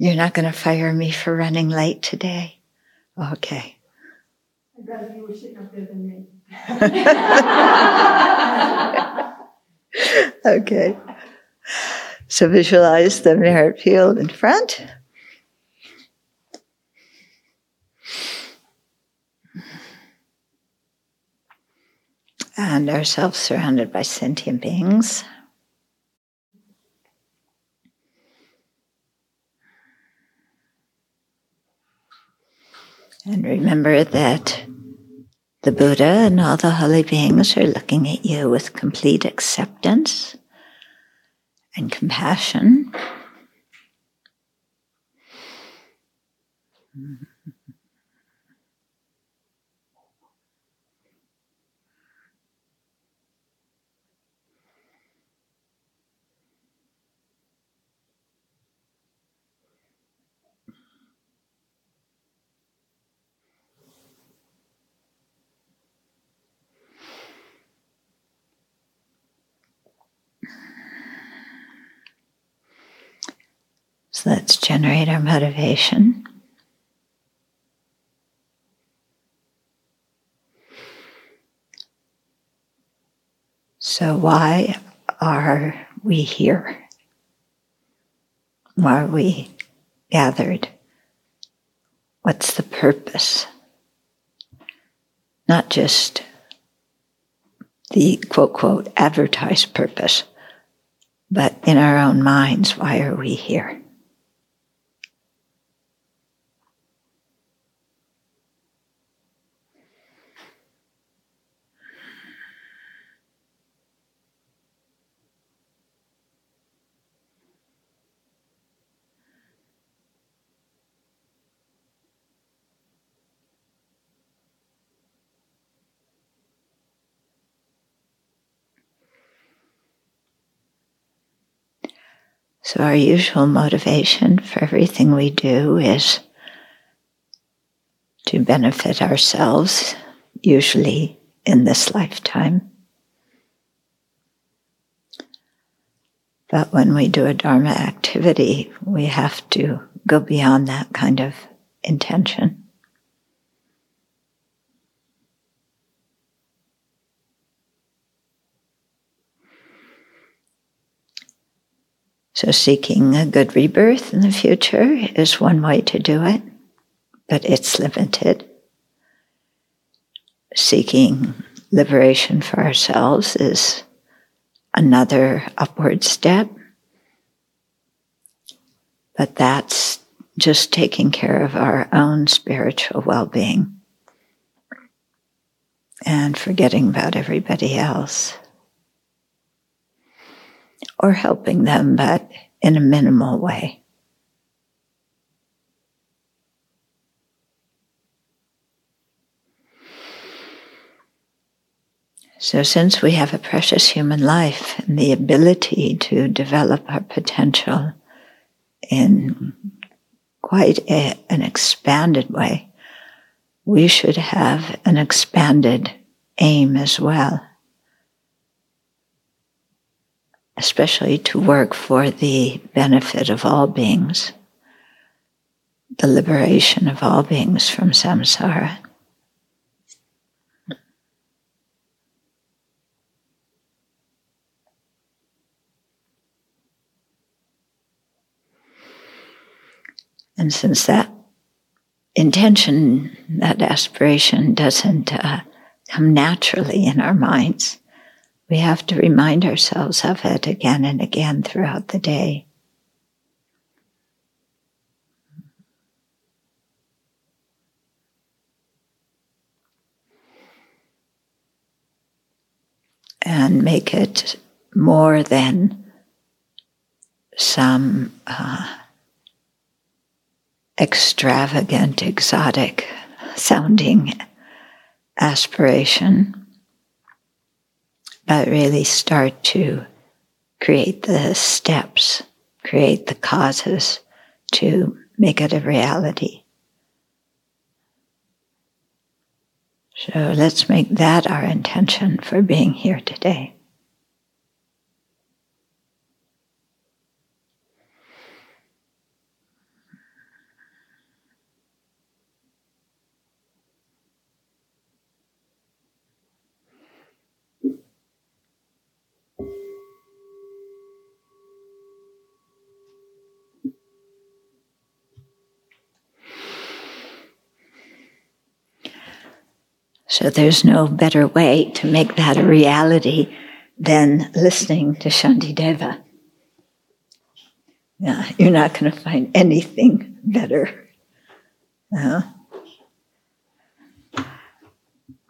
You're not going to fire me for running late today? Okay. I'd rather you were sitting up there than me. okay. So visualize the merit field in front. And ourselves surrounded by sentient beings. And remember that the Buddha and all the holy beings are looking at you with complete acceptance and compassion. So let's generate our motivation. So, why are we here? Why are we gathered? What's the purpose? Not just the quote, quote, advertised purpose, but in our own minds, why are we here? Our usual motivation for everything we do is to benefit ourselves, usually in this lifetime. But when we do a Dharma activity, we have to go beyond that kind of intention. So, seeking a good rebirth in the future is one way to do it, but it's limited. Seeking liberation for ourselves is another upward step, but that's just taking care of our own spiritual well being and forgetting about everybody else or helping them, but in a minimal way. So, since we have a precious human life and the ability to develop our potential in quite a, an expanded way, we should have an expanded aim as well. Especially to work for the benefit of all beings, the liberation of all beings from samsara. And since that intention, that aspiration doesn't uh, come naturally in our minds, we have to remind ourselves of it again and again throughout the day. And make it more than some uh, extravagant, exotic sounding aspiration but really start to create the steps, create the causes to make it a reality. So let's make that our intention for being here today. So there's no better way to make that a reality than listening to Shantideva. Yeah, you're not going to find anything better. Uh,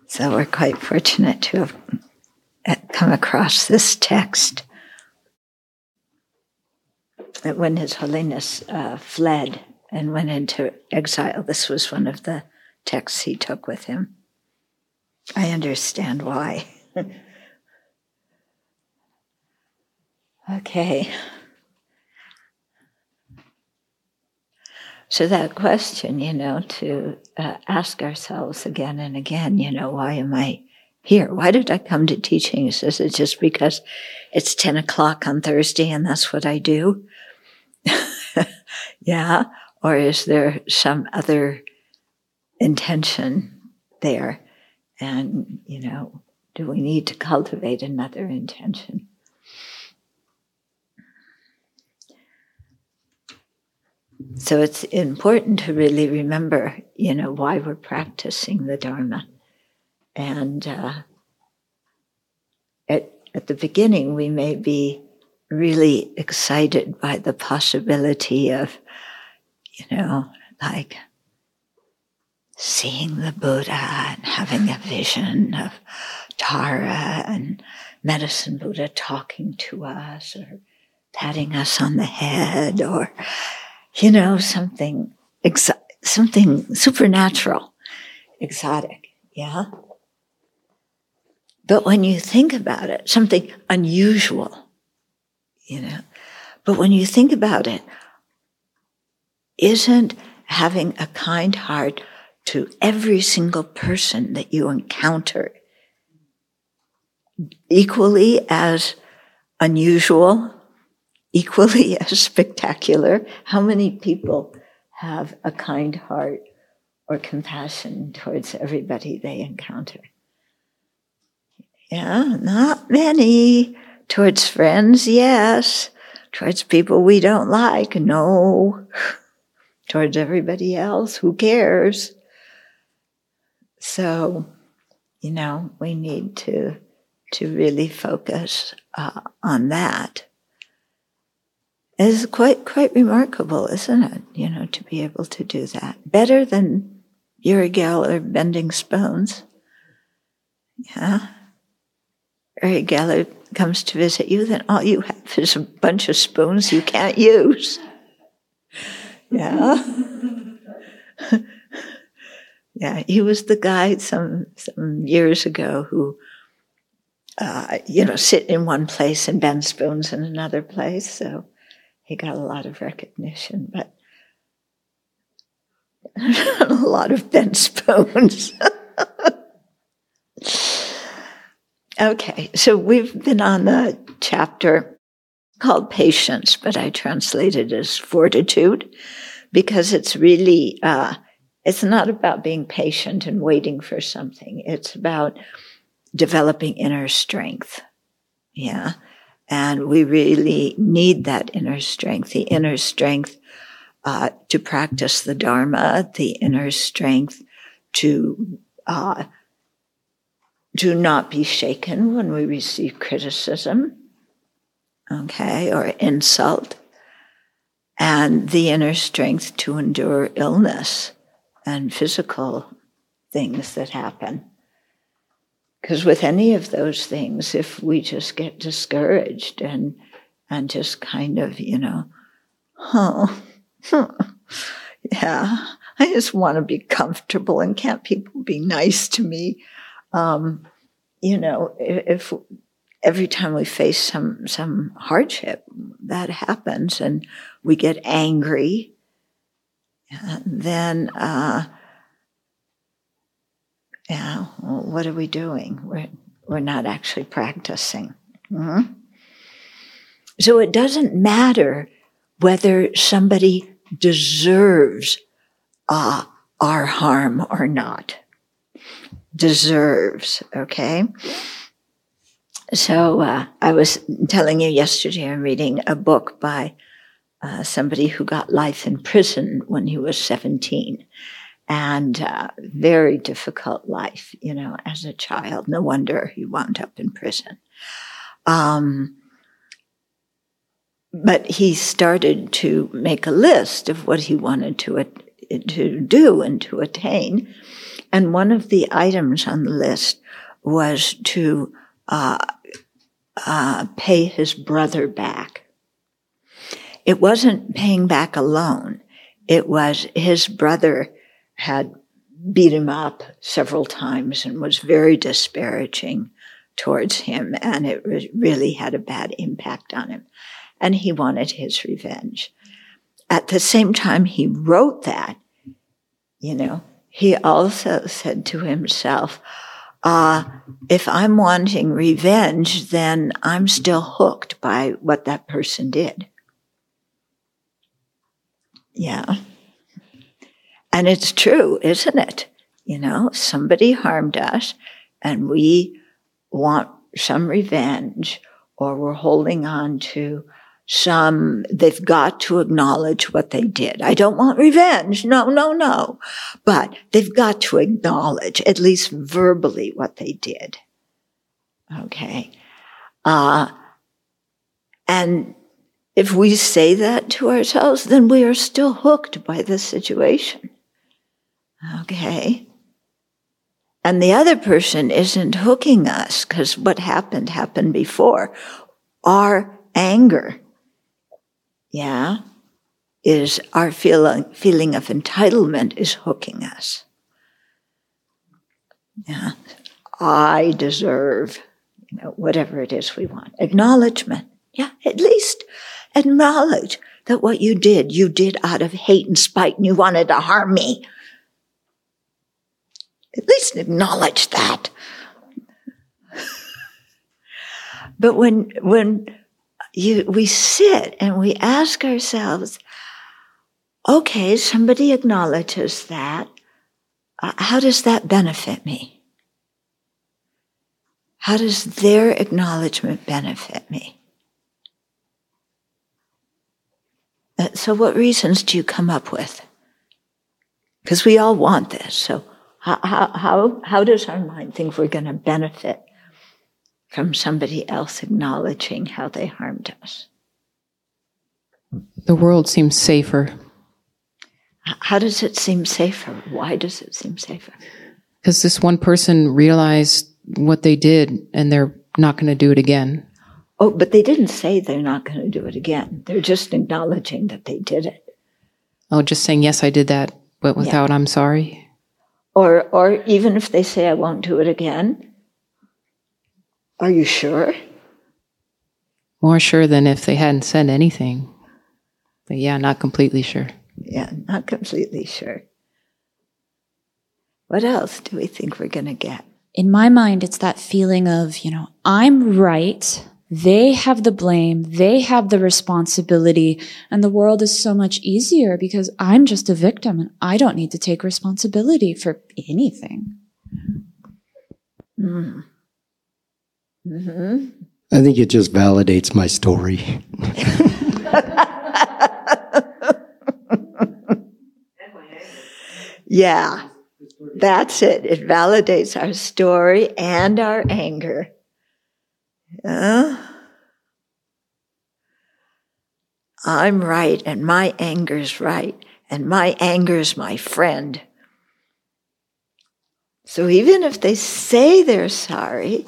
so we're quite fortunate to have come across this text. That When His Holiness uh, fled and went into exile, this was one of the texts he took with him. I understand why. okay. So, that question, you know, to uh, ask ourselves again and again, you know, why am I here? Why did I come to teachings? Is it just because it's 10 o'clock on Thursday and that's what I do? yeah. Or is there some other intention there? And, you know, do we need to cultivate another intention? So it's important to really remember, you know, why we're practicing the Dharma. And uh, at, at the beginning, we may be really excited by the possibility of, you know, like seeing the Buddha and having a vision of Tara and Medicine Buddha talking to us or patting us on the head or you know, something, exo- something supernatural, exotic, yeah? But when you think about it, something unusual, you know, but when you think about it, isn't having a kind heart to every single person that you encounter equally as unusual equally as spectacular. How many people have a kind heart or compassion towards everybody they encounter? Yeah, not many. Towards friends, yes. Towards people we don't like, no. Towards everybody else, who cares? So, you know, we need to to really focus uh, on that is quite quite remarkable, isn't it? You know, to be able to do that better than Uri bending spoons. Yeah, Uri Geller comes to visit you, then all you have is a bunch of spoons you can't use. Yeah. yeah, he was the guy some some years ago who, uh, you know, sit in one place and bend spoons in another place. So he got a lot of recognition, but a lot of bent spoons. okay, so we've been on the chapter called Patience, but I translate it as fortitude because it's really, uh, it's not about being patient and waiting for something. It's about developing inner strength. Yeah. And we really need that inner strength, the inner strength uh, to practice the Dharma, the inner strength to uh, to not be shaken when we receive criticism, okay, or insult, and the inner strength to endure illness and physical things that happen. Because with any of those things, if we just get discouraged and and just kind of, you know, oh, yeah, I just want to be comfortable and can't people be nice to me? Um, you know, if, if every time we face some some hardship, that happens, and we get angry, then uh, yeah, well, what are we doing? We're, we're not actually practicing. Mm-hmm. So it doesn't matter whether somebody deserves uh, our harm or not. Deserves, okay? So uh, I was telling you yesterday, I'm reading a book by uh, somebody who got life in prison when he was 17 and uh, very difficult life, you know, as a child. No wonder he wound up in prison. Um, but he started to make a list of what he wanted to to do and to attain, and one of the items on the list was to uh, uh, pay his brother back. It wasn't paying back a loan. It was his brother had beat him up several times and was very disparaging towards him, and it really had a bad impact on him. And he wanted his revenge. At the same time he wrote that, you know, he also said to himself, uh, if I'm wanting revenge, then I'm still hooked by what that person did. Yeah. And it's true, isn't it? You know, somebody harmed us and we want some revenge or we're holding on to some, they've got to acknowledge what they did. I don't want revenge. No, no, no. But they've got to acknowledge, at least verbally, what they did. Okay. Uh, and if we say that to ourselves, then we are still hooked by the situation. Okay. And the other person isn't hooking us because what happened happened before. Our anger, yeah, is our feeling, feeling of entitlement is hooking us. Yeah. I deserve, you know, whatever it is we want. Acknowledgement. Yeah, at least acknowledge that what you did, you did out of hate and spite and you wanted to harm me. At least acknowledge that. but when, when you, we sit and we ask ourselves, okay, somebody acknowledges that. Uh, how does that benefit me? How does their acknowledgement benefit me? Uh, Uh, so, what reasons do you come up with? Because we all want this. So, how, how, how does our mind think we're going to benefit from somebody else acknowledging how they harmed us? The world seems safer. How does it seem safer? Why does it seem safer? Because this one person realized what they did and they're not going to do it again. Oh, but they didn't say they're not going to do it again. They're just acknowledging that they did it. Oh, just saying, yes, I did that, but without yeah. I'm sorry? Or, or even if they say, I won't do it again, are you sure? More sure than if they hadn't said anything. But yeah, not completely sure. Yeah, not completely sure. What else do we think we're going to get? In my mind, it's that feeling of, you know, I'm right. They have the blame. They have the responsibility. And the world is so much easier because I'm just a victim and I don't need to take responsibility for anything. Mm. hmm I think it just validates my story. yeah, that's it. It validates our story and our anger. Uh, I'm right, and my anger's right, and my anger's my friend. So even if they say they're sorry,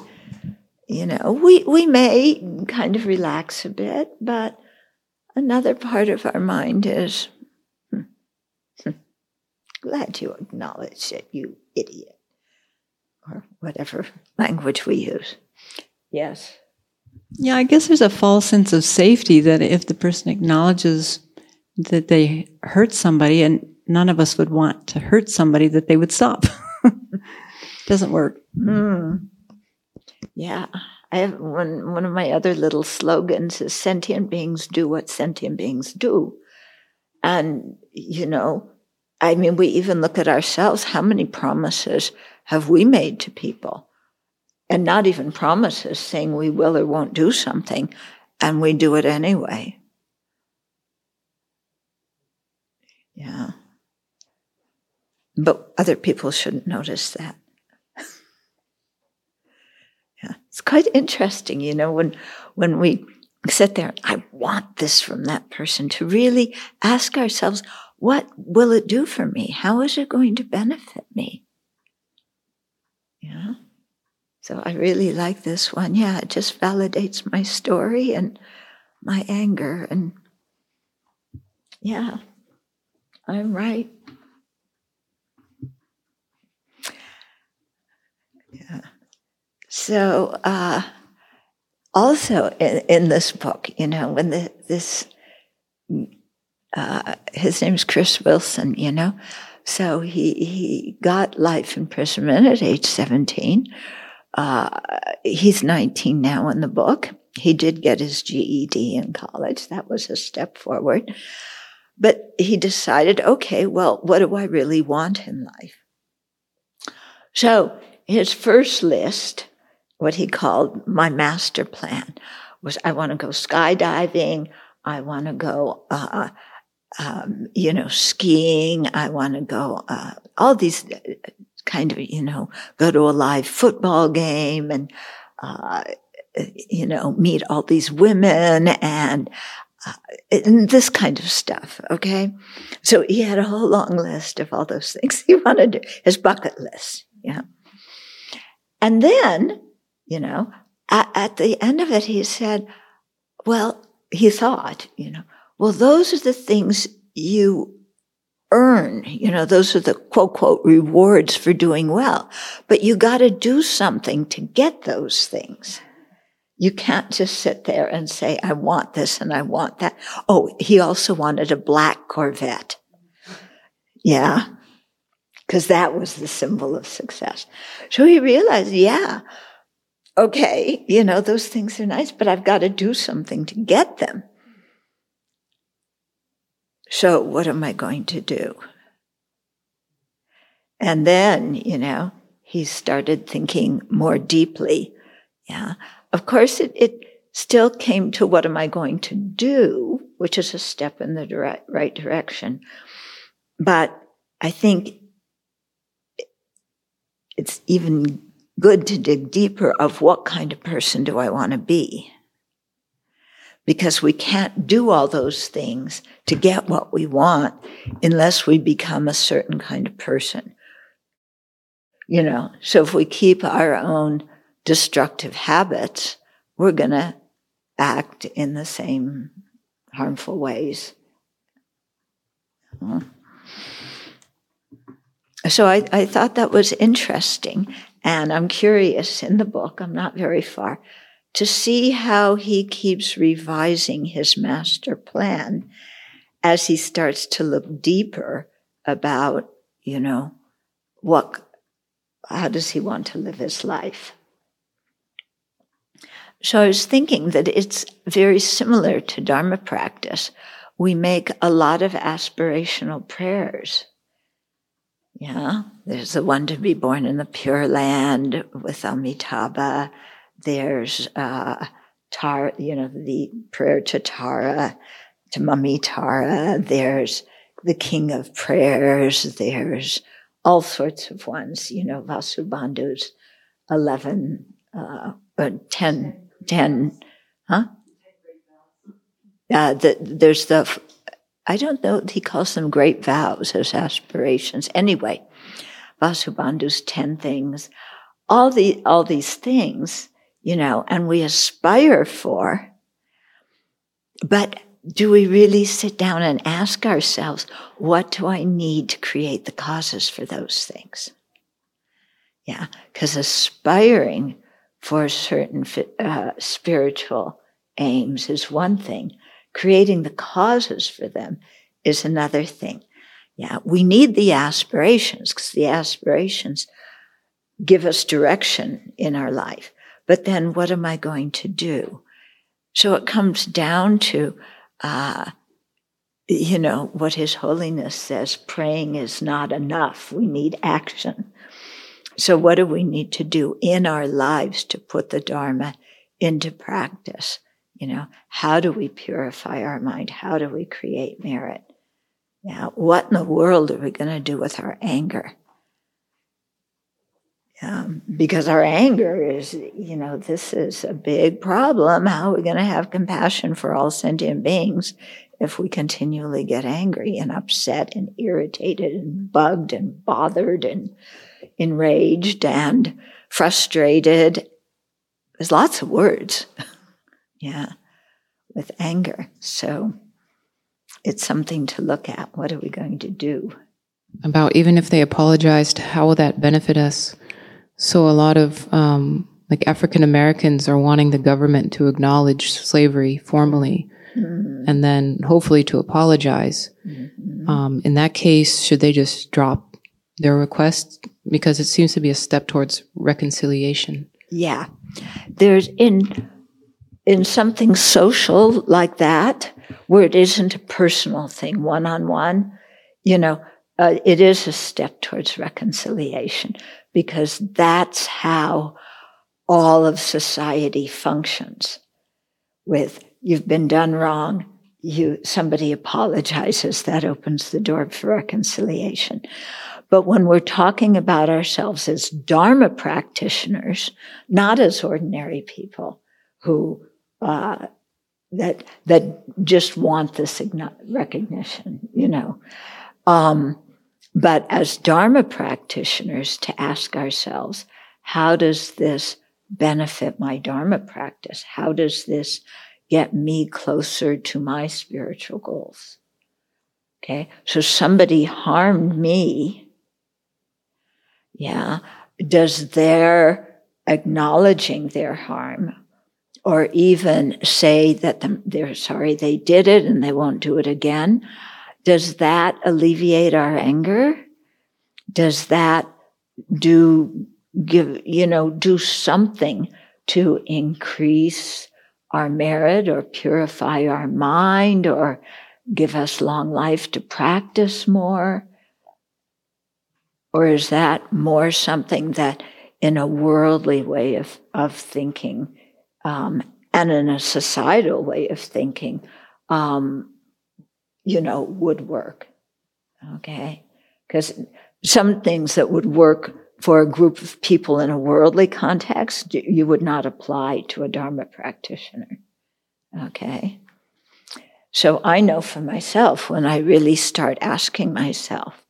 you know, we, we may kind of relax a bit, but another part of our mind is, hmm, hmm, glad you acknowledge it, you idiot, or whatever language we use. Yes. Yeah, I guess there's a false sense of safety that if the person acknowledges that they hurt somebody, and none of us would want to hurt somebody, that they would stop. Doesn't work. Mm. Yeah. I have one, one of my other little slogans is sentient beings do what sentient beings do. And, you know, I mean, we even look at ourselves. How many promises have we made to people? And not even promises saying we will or won't do something, and we do it anyway. Yeah. but other people shouldn't notice that. yeah, it's quite interesting, you know, when when we sit there, I want this from that person, to really ask ourselves, what will it do for me? How is it going to benefit me? Yeah. So I really like this one. Yeah, it just validates my story and my anger. And yeah, I'm right. Yeah. So, uh, also in, in, this book, you know, when the, this, uh, his name's Chris Wilson, you know, so he, he got life imprisonment at age 17 uh, he's 19 now in the book. He did get his GED in college. That was a step forward. But he decided, okay, well, what do I really want in life? So his first list, what he called my master plan, was I want to go skydiving. I want to go, uh, um, you know, skiing. I want to go, uh, all these kind of, you know, go to a live football game and, uh, you know, meet all these women and, uh, and this kind of stuff. Okay. So he had a whole long list of all those things he wanted to, his bucket list. Yeah. And then, you know, at, at the end of it, he said, well, he thought, you know, well, those are the things you earn. You know, those are the quote, quote, rewards for doing well. But you got to do something to get those things. You can't just sit there and say, I want this and I want that. Oh, he also wanted a black Corvette. Yeah. Cause that was the symbol of success. So he realized, yeah, okay, you know, those things are nice, but I've got to do something to get them. So what am I going to do? And then, you know, he started thinking more deeply. Yeah. Of course, it, it still came to what am I going to do, which is a step in the direct, right direction. But I think it's even good to dig deeper of what kind of person do I want to be? Because we can't do all those things to get what we want unless we become a certain kind of person. You know, so if we keep our own destructive habits, we're going to act in the same harmful ways. Uh-huh. So I, I thought that was interesting. And I'm curious in the book, I'm not very far, to see how he keeps revising his master plan as he starts to look deeper about, you know, what, how does he want to live his life? So I was thinking that it's very similar to Dharma practice. We make a lot of aspirational prayers. Yeah, there's the one to be born in the Pure Land with Amitabha there's uh, Tara, you know, the prayer to Tara, to Mummy Tara. There's the King of Prayers. There's all sorts of ones, you know, Vasubandhu's 11, uh, uh 10, 10, huh? Uh, the, there's the, I don't know, he calls them great vows as aspirations. Anyway, Vasubandhu's 10 things. All the, all these things you know, and we aspire for. But do we really sit down and ask ourselves, what do I need to create the causes for those things? Yeah, because aspiring for certain uh, spiritual aims is one thing. Creating the causes for them is another thing. Yeah, we need the aspirations because the aspirations give us direction in our life. But then what am I going to do? So it comes down to, uh, you know, what His Holiness says praying is not enough. We need action. So, what do we need to do in our lives to put the Dharma into practice? You know, how do we purify our mind? How do we create merit? Now, what in the world are we going to do with our anger? Um, because our anger is, you know, this is a big problem. How are we going to have compassion for all sentient beings if we continually get angry and upset and irritated and bugged and bothered and enraged and frustrated? There's lots of words. yeah, with anger. So it's something to look at. What are we going to do? About even if they apologized, how will that benefit us? So a lot of um, like African Americans are wanting the government to acknowledge slavery formally, mm-hmm. and then hopefully to apologize. Mm-hmm. Um, in that case, should they just drop their request because it seems to be a step towards reconciliation? Yeah, there's in in something social like that where it isn't a personal thing, one on one. You know, uh, it is a step towards reconciliation because that's how all of society functions. With you've been done wrong you somebody apologizes that opens the door for reconciliation. But when we're talking about ourselves as dharma practitioners not as ordinary people who uh, that that just want this recognition you know um, but as Dharma practitioners, to ask ourselves, how does this benefit my Dharma practice? How does this get me closer to my spiritual goals? Okay. So somebody harmed me. Yeah. Does their acknowledging their harm or even say that they're sorry they did it and they won't do it again does that alleviate our anger? Does that do give, you know, do something to increase our merit or purify our mind or give us long life to practice more? Or is that more something that in a worldly way of, of thinking um, and in a societal way of thinking, um, you know, would work. Okay. Because some things that would work for a group of people in a worldly context, you would not apply to a Dharma practitioner. Okay. So I know for myself when I really start asking myself,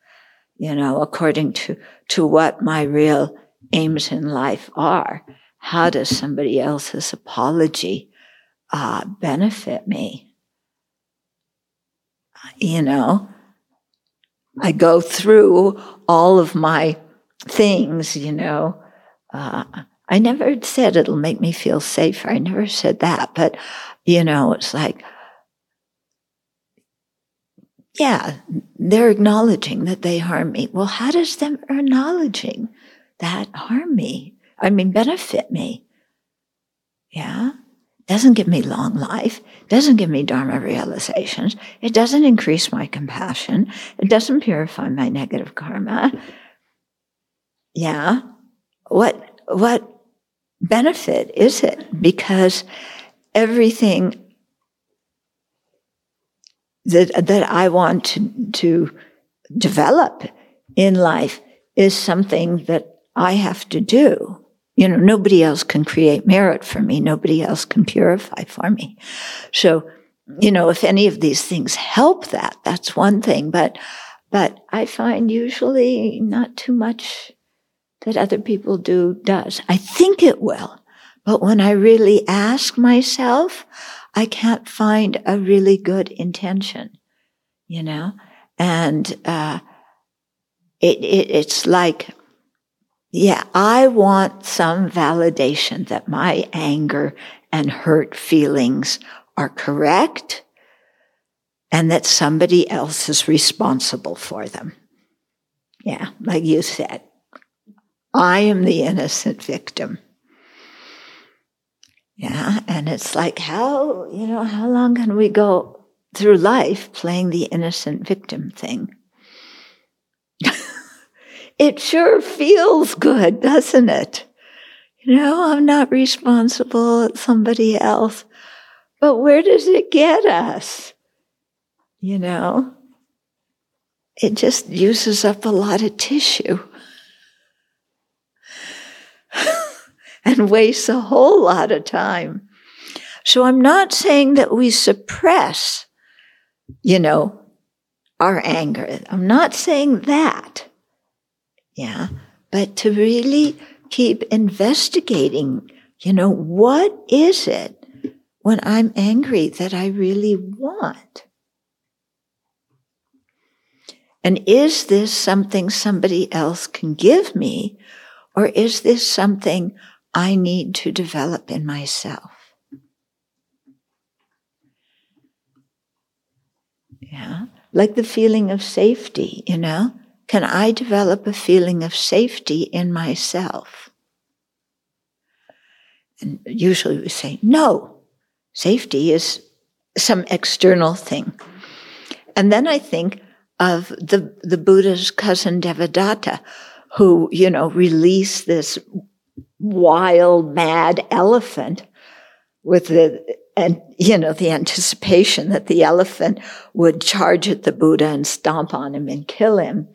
you know, according to, to what my real aims in life are, how does somebody else's apology uh, benefit me? You know, I go through all of my things, you know. Uh, I never said it'll make me feel safer. I never said that. But, you know, it's like, yeah, they're acknowledging that they harm me. Well, how does them acknowledging that harm me? I mean, benefit me? Yeah doesn't give me long life, doesn't give me Dharma realizations, it doesn't increase my compassion, it doesn't purify my negative karma. Yeah. What, what benefit is it? Because everything that, that I want to, to develop in life is something that I have to do. You know, nobody else can create merit for me. Nobody else can purify for me. So, you know, if any of these things help that, that's one thing. But, but I find usually not too much that other people do does. I think it will. But when I really ask myself, I can't find a really good intention, you know? And, uh, it, it, it's like yeah, I want some validation that my anger and hurt feelings are correct and that somebody else is responsible for them. Yeah, like you said, I am the innocent victim. Yeah, and it's like, how, you know, how long can we go through life playing the innocent victim thing? It sure feels good, doesn't it? You know, I'm not responsible, it's somebody else. But where does it get us? You know? it just uses up a lot of tissue and wastes a whole lot of time. So I'm not saying that we suppress, you know, our anger. I'm not saying that. Yeah. But to really keep investigating, you know, what is it when I'm angry that I really want? And is this something somebody else can give me? Or is this something I need to develop in myself? Yeah. Like the feeling of safety, you know? Can I develop a feeling of safety in myself? And usually we say, no, safety is some external thing. And then I think of the, the Buddha's cousin Devadatta, who, you know, released this wild, mad elephant with the, and, you know, the anticipation that the elephant would charge at the Buddha and stomp on him and kill him,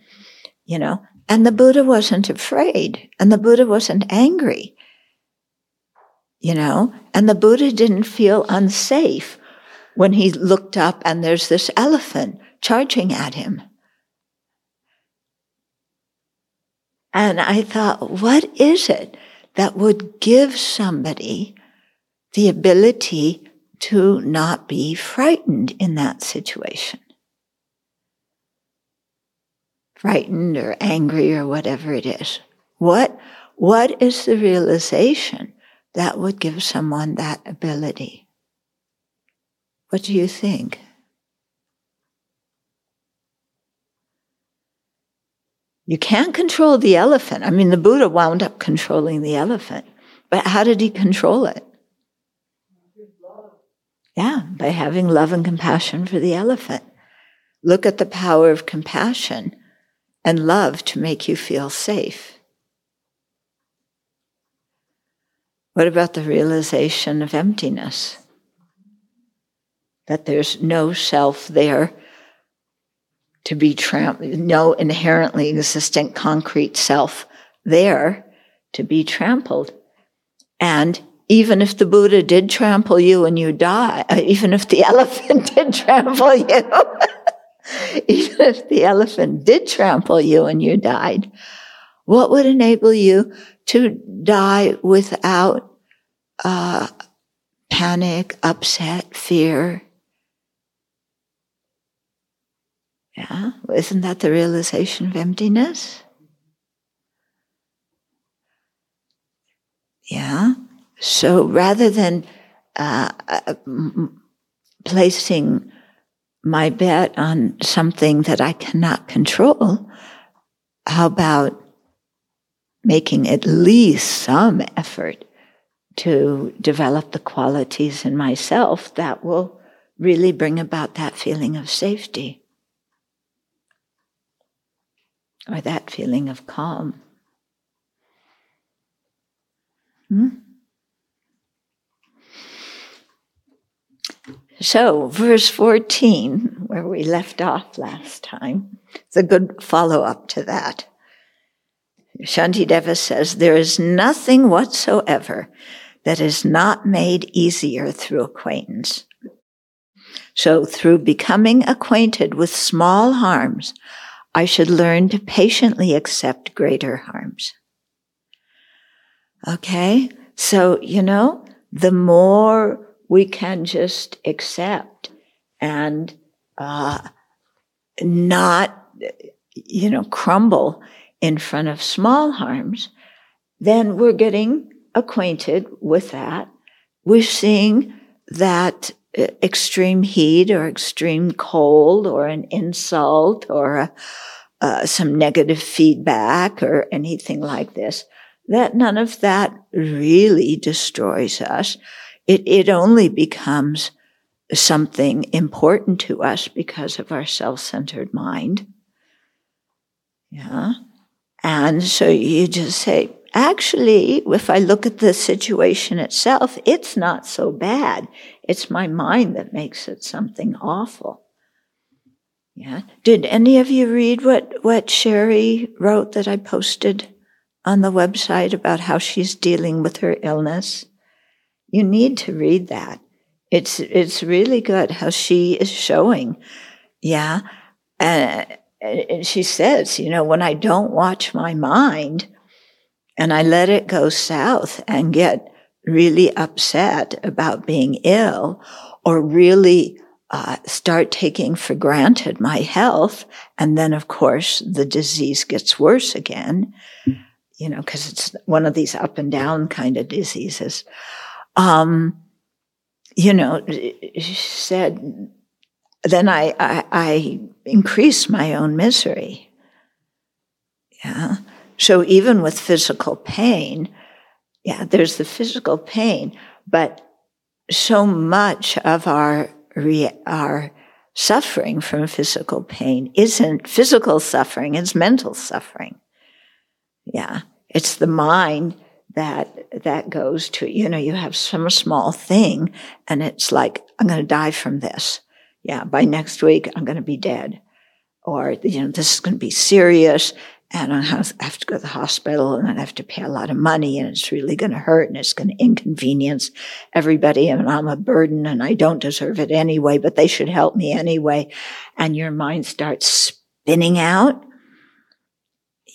you know, and the Buddha wasn't afraid and the Buddha wasn't angry, you know, and the Buddha didn't feel unsafe when he looked up and there's this elephant charging at him. And I thought, what is it that would give somebody the ability to not be frightened in that situation? Frightened or angry or whatever it is. What, what is the realization that would give someone that ability? What do you think? You can't control the elephant. I mean, the Buddha wound up controlling the elephant, but how did he control it? Yeah, by having love and compassion for the elephant. Look at the power of compassion and love to make you feel safe. What about the realization of emptiness? That there's no self there to be trampled, no inherently existent concrete self there to be trampled. And even if the Buddha did trample you and you die, even if the elephant did trample you, even if the elephant did trample you and you died, what would enable you to die without uh, panic, upset, fear, Yeah, isn't that the realization of emptiness? Yeah. So rather than uh, uh, placing my bet on something that I cannot control, how about making at least some effort to develop the qualities in myself that will really bring about that feeling of safety? or that feeling of calm. Hmm? So, verse 14, where we left off last time, it's a good follow up to that. Shantideva says, There is nothing whatsoever that is not made easier through acquaintance. So, through becoming acquainted with small harms, I should learn to patiently accept greater harms. Okay? So, you know, the more we can just accept and uh, not, you know, crumble in front of small harms, then we're getting acquainted with that. We're seeing that extreme heat or extreme cold or an insult or a, uh, some negative feedback or anything like this, that none of that really destroys us. It, it only becomes something important to us because of our self-centered mind. Yeah. And so you just say, actually, if I look at the situation itself, it's not so bad. It's my mind that makes it something awful. Yeah. Did any of you read what, what Sherry wrote that I posted on the website about how she's dealing with her illness? You need to read that. It's, it's really good how she is showing. Yeah. And she says, you know, when I don't watch my mind and I let it go south and get really upset about being ill or really uh, start taking for granted my health. And then, of course, the disease gets worse again, you know, because it's one of these up and down kind of diseases. Um, you know, said, then I, I, I increase my own misery. Yeah. So even with physical pain, yeah, there's the physical pain, but so much of our our suffering from physical pain isn't physical suffering, it's mental suffering. Yeah. It's the mind that, that goes to, you know, you have some small thing and it's like, I'm going to die from this. Yeah. By next week, I'm going to be dead. Or, you know, this is going to be serious and I have to go to the hospital and I have to pay a lot of money and it's really going to hurt and it's going to inconvenience everybody and I'm a burden and I don't deserve it anyway, but they should help me anyway. And your mind starts spinning out.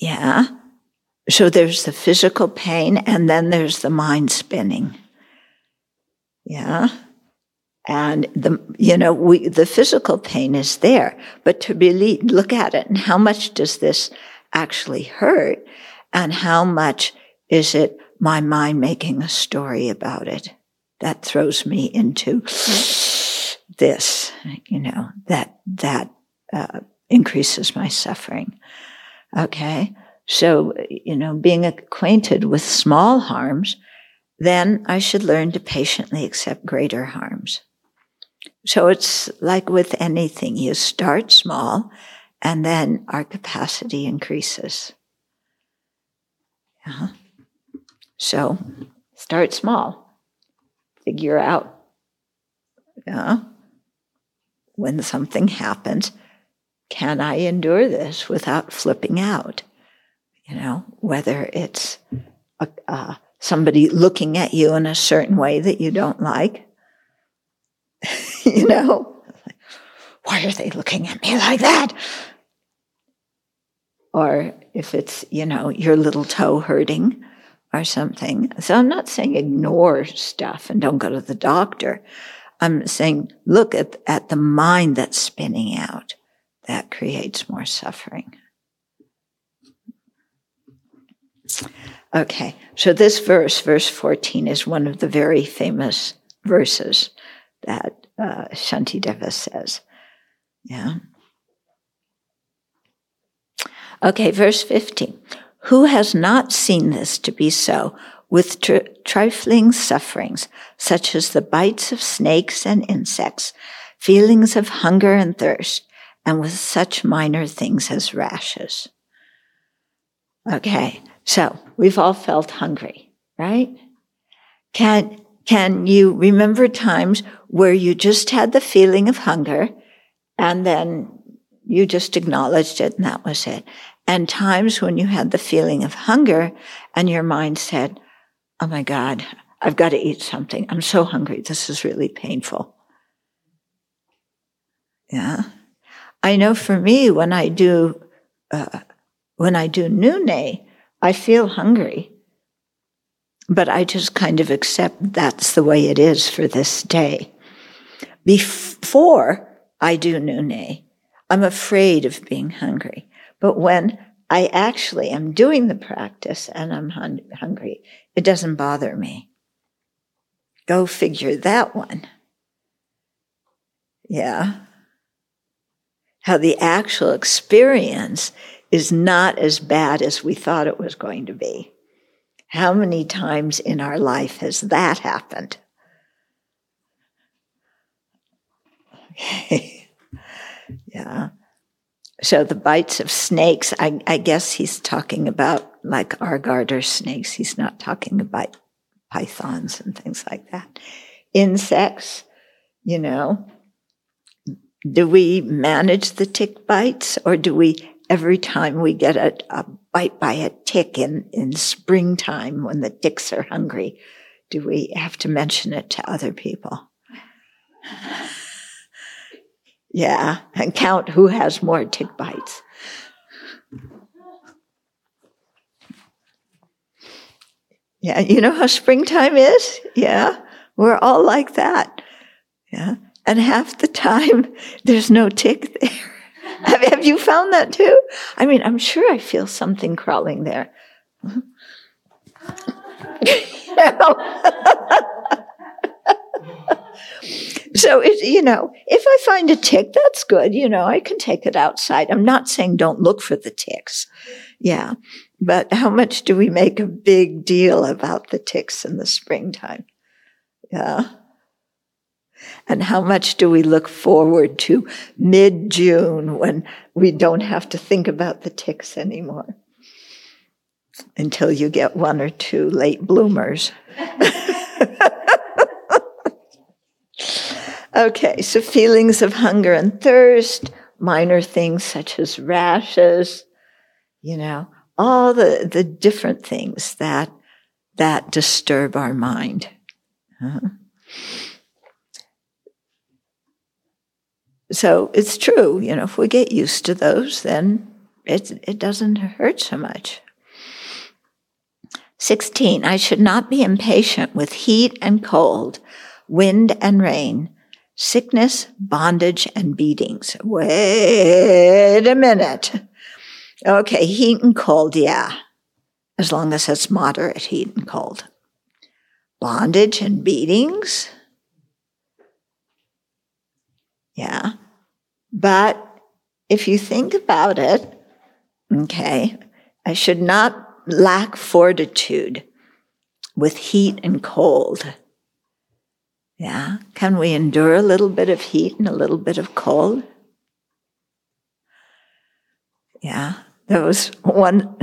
Yeah. So there's the physical pain and then there's the mind spinning. Yeah. And the, you know, we, the physical pain is there, but to really look at it and how much does this actually hurt and how much is it my mind making a story about it that throws me into this you know that that uh, increases my suffering okay so you know being acquainted with small harms then i should learn to patiently accept greater harms so it's like with anything you start small and then our capacity increases. Yeah. So start small. Figure out yeah, when something happens, can I endure this without flipping out? You know, whether it's a, uh, somebody looking at you in a certain way that you don't like, you know, why are they looking at me like that? or if it's, you know, your little toe hurting or something. So I'm not saying ignore stuff and don't go to the doctor. I'm saying look at, at the mind that's spinning out. That creates more suffering. Okay, so this verse, verse 14, is one of the very famous verses that uh, Shantideva says. Yeah. Okay, verse 15. Who has not seen this to be so with tri- trifling sufferings, such as the bites of snakes and insects, feelings of hunger and thirst, and with such minor things as rashes? Okay, so we've all felt hungry, right? Can, can you remember times where you just had the feeling of hunger and then you just acknowledged it and that was it? and times when you had the feeling of hunger and your mind said, Oh my God, I've got to eat something. I'm so hungry. This is really painful. Yeah. I know for me, when I do, uh, when I do nyungne, I feel hungry. But I just kind of accept that's the way it is for this day. Before I do nyungne, I'm afraid of being hungry. But when I actually am doing the practice and I'm hun- hungry, it doesn't bother me. Go figure that one. Yeah. How the actual experience is not as bad as we thought it was going to be. How many times in our life has that happened? yeah. So the bites of snakes, I, I, guess he's talking about like our garter snakes. He's not talking about pythons and things like that. Insects, you know, do we manage the tick bites or do we, every time we get a, a bite by a tick in, in springtime when the ticks are hungry, do we have to mention it to other people? Yeah, and count who has more tick bites. Yeah, you know how springtime is? Yeah, we're all like that. Yeah, and half the time there's no tick there. Have, you found that too? I mean, I'm sure I feel something crawling there. so it, you know, if I find a tick, that's good. You know, I can take it outside. I'm not saying don't look for the ticks. Yeah. But how much do we make a big deal about the ticks in the springtime? Yeah. And how much do we look forward to mid June when we don't have to think about the ticks anymore? Until you get one or two late bloomers. okay, so feelings of hunger and thirst, minor things such as rashes, you know, all the, the different things that, that disturb our mind. Uh-huh. So it's true, you know, if we get used to those, then it, it doesn't hurt so much. 16. I should not be impatient with heat and cold, wind and rain, sickness, bondage, and beatings. Wait a minute. Okay, heat and cold, yeah, as long as it's moderate heat and cold. Bondage and beatings, yeah. But if you think about it, okay, I should not lack fortitude with heat and cold. Yeah. Can we endure a little bit of heat and a little bit of cold? Yeah. There was one,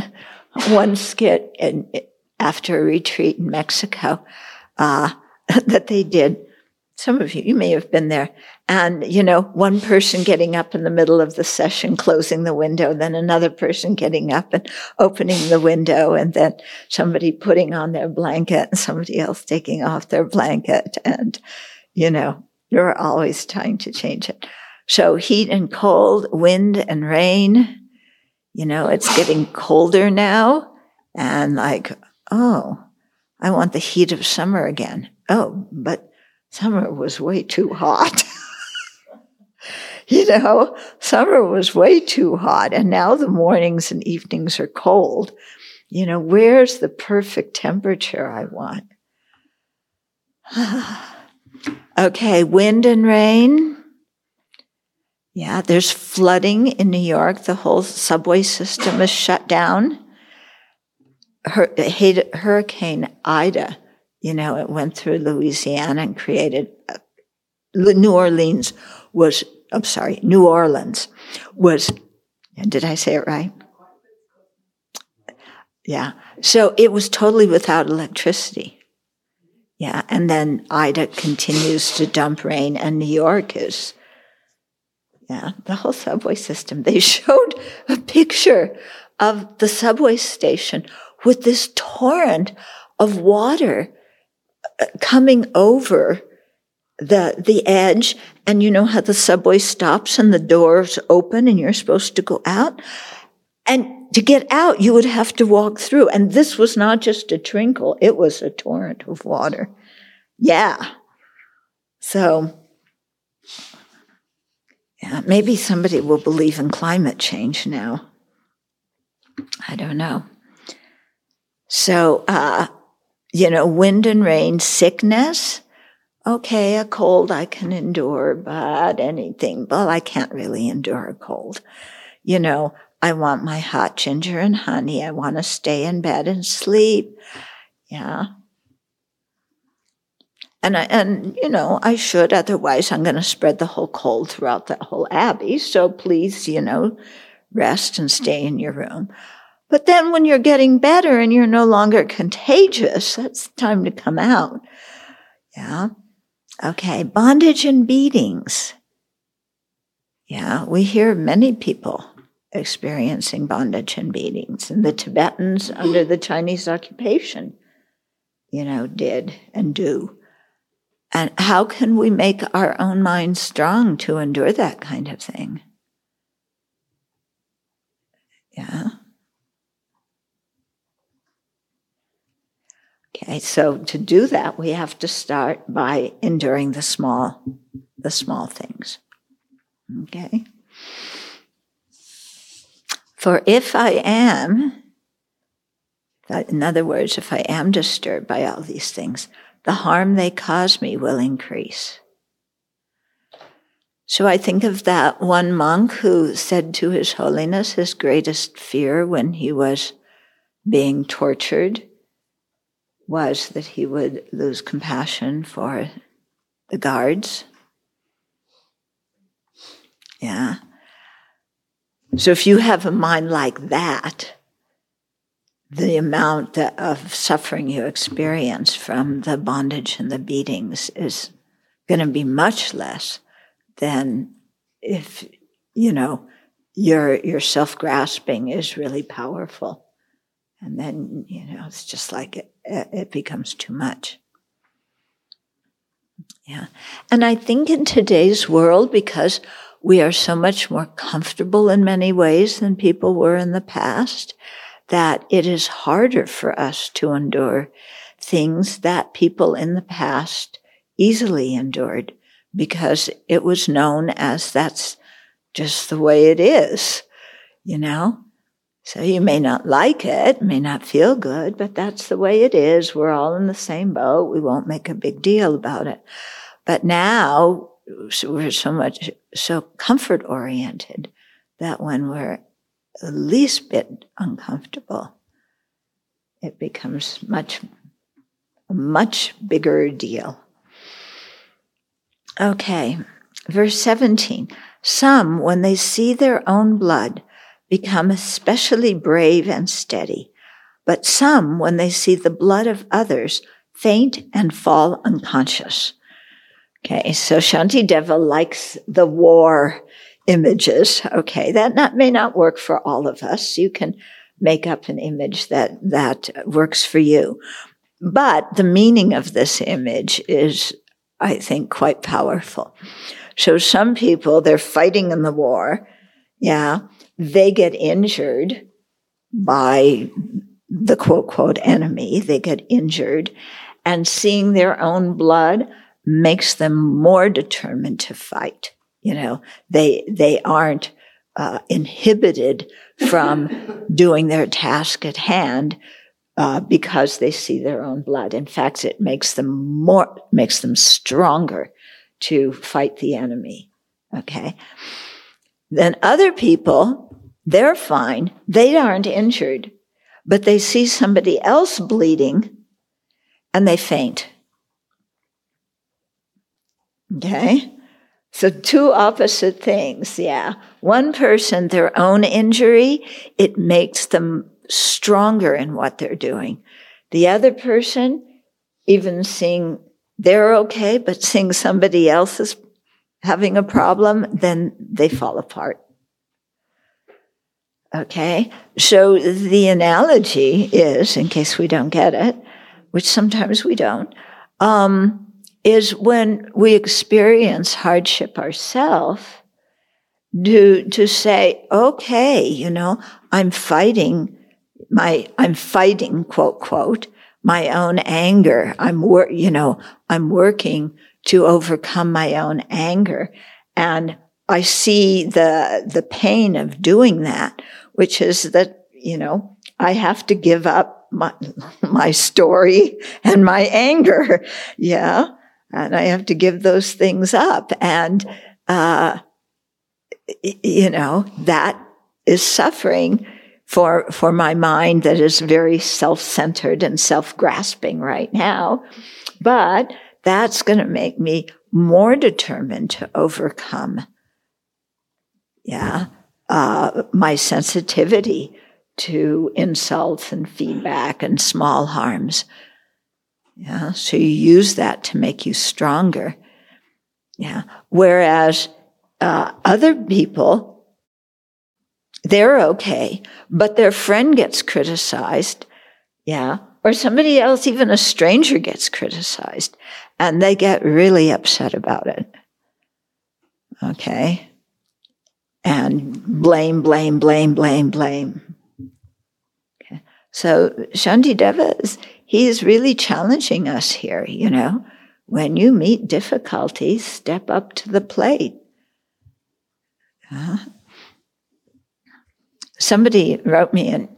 one skit in, after a retreat in Mexico uh, that they did some of you, you may have been there. And, you know, one person getting up in the middle of the session, closing the window, then another person getting up and opening the window, and then somebody putting on their blanket and somebody else taking off their blanket. And, you know, you're always trying to change it. So heat and cold, wind and rain, you know, it's getting colder now. And like, oh, I want the heat of summer again. Oh, but summer was way too hot. you know, summer was way too hot, and now the mornings and evenings are cold. You know, where's the perfect temperature I want? okay, wind and rain. Yeah, there's flooding in New York. The whole subway system is shut down. Hurricane Ida you know, it went through Louisiana and created uh, New Orleans was, I'm sorry, New Orleans was, did I say it right? Yeah. So it was totally without electricity. Yeah. And then Ida continues to dump rain, and New York is, yeah, the whole subway system. They showed a picture of the subway station with this torrent of water coming over the the edge. And you know how the subway stops and the doors open and you're supposed to go out? And to get out you would have to walk through. And this was not just a trinkle it was a torrent of water. Yeah. So yeah maybe somebody will believe in climate change now. I don't know. So uh you know, wind and rain, sickness. Okay, a cold I can endure, but anything, well, I can't really endure a cold. You know, I want my hot ginger and honey. I want to stay in bed and sleep. Yeah. And I, and you know, I should, otherwise I'm going to spread the whole cold throughout the whole abbey. So please, you know, rest and stay in your room. But then when you're getting better and you're no longer contagious, that's time to come out. Yeah. Okay. Bondage and beatings. Yeah, we hear many people experiencing bondage and beatings, and the Tibetans under the Chinese occupation, you know, did and do. And how can we make our own minds strong to endure that kind of thing? Yeah. Okay, so to do that, we have to start by enduring the small, the small things. Okay. For if I am, in other words, if I am disturbed by all these things, the harm they cause me will increase. So I think of that one monk who said to His Holiness his greatest fear when he was being tortured was that he would lose compassion for the guards. Yeah. So if you have a mind like that, the amount of suffering you experience from the bondage and the beatings is going to be much less than if, you know, your, your self grasping is really powerful. And then, you know, it's just like it, it becomes too much. Yeah. And I think in today's world, because we are so much more comfortable in many ways than people were in the past, that it is harder for us to endure things that people in the past easily endured because it was known as that's just the way it is, you know? So you may not like it, may not feel good, but that's the way it is. We're all in the same boat. We won't make a big deal about it. But now we're so much, so comfort oriented that when we're the least bit uncomfortable, it becomes much, much bigger deal. Okay, verse 17. Some, when they see their own blood, become especially brave and steady. But some, when they see the blood of others, faint and fall unconscious. Okay, so Shantideva likes the war images. Okay, that not, may not work for all of us. You can make up an image that, that works for you. But the meaning of this image is, I think, quite powerful. So some people, they're fighting in the war. Yeah they get injured by the quote, quote, enemy. They get injured and seeing their own blood makes them more determined to fight. You know, they, they aren't uh, inhibited from doing their task at hand uh, because they see their own blood. In fact, it makes them more, makes them stronger to fight the enemy. Okay. Then other people they're fine. They aren't injured, but they see somebody else bleeding and they faint. Okay? So, two opposite things, yeah. One person, their own injury, it makes them stronger in what they're doing. The other person, even seeing they're okay, but seeing somebody else is having a problem, then they fall apart. Okay. So the analogy is, in case we don't get it, which sometimes we don't, um, is when we experience hardship ourselves, to, to say, okay, you know, I'm fighting my, I'm fighting, quote, quote, my own anger. I'm, wor- you know, I'm working to overcome my own anger. And I see the, the pain of doing that which is that, you know, I have to give up my, my story and my anger. Yeah. And I have to give those things up. And, uh, you know, that is suffering for, for my mind that is very self-centered and self-grasping right now. But that's going to make me more determined to overcome. Yeah uh, my sensitivity to insults and feedback and small harms. Yeah, so you use that to make you stronger. Yeah. Whereas uh, other people, they're okay, but their friend gets criticized. Yeah. Or somebody else, even a stranger gets criticized and they get really upset about it. Okay. And blame, blame, blame, blame, blame. So Shantideva is, he is really challenging us here, you know. When you meet difficulties, step up to the plate. Uh, somebody wrote me an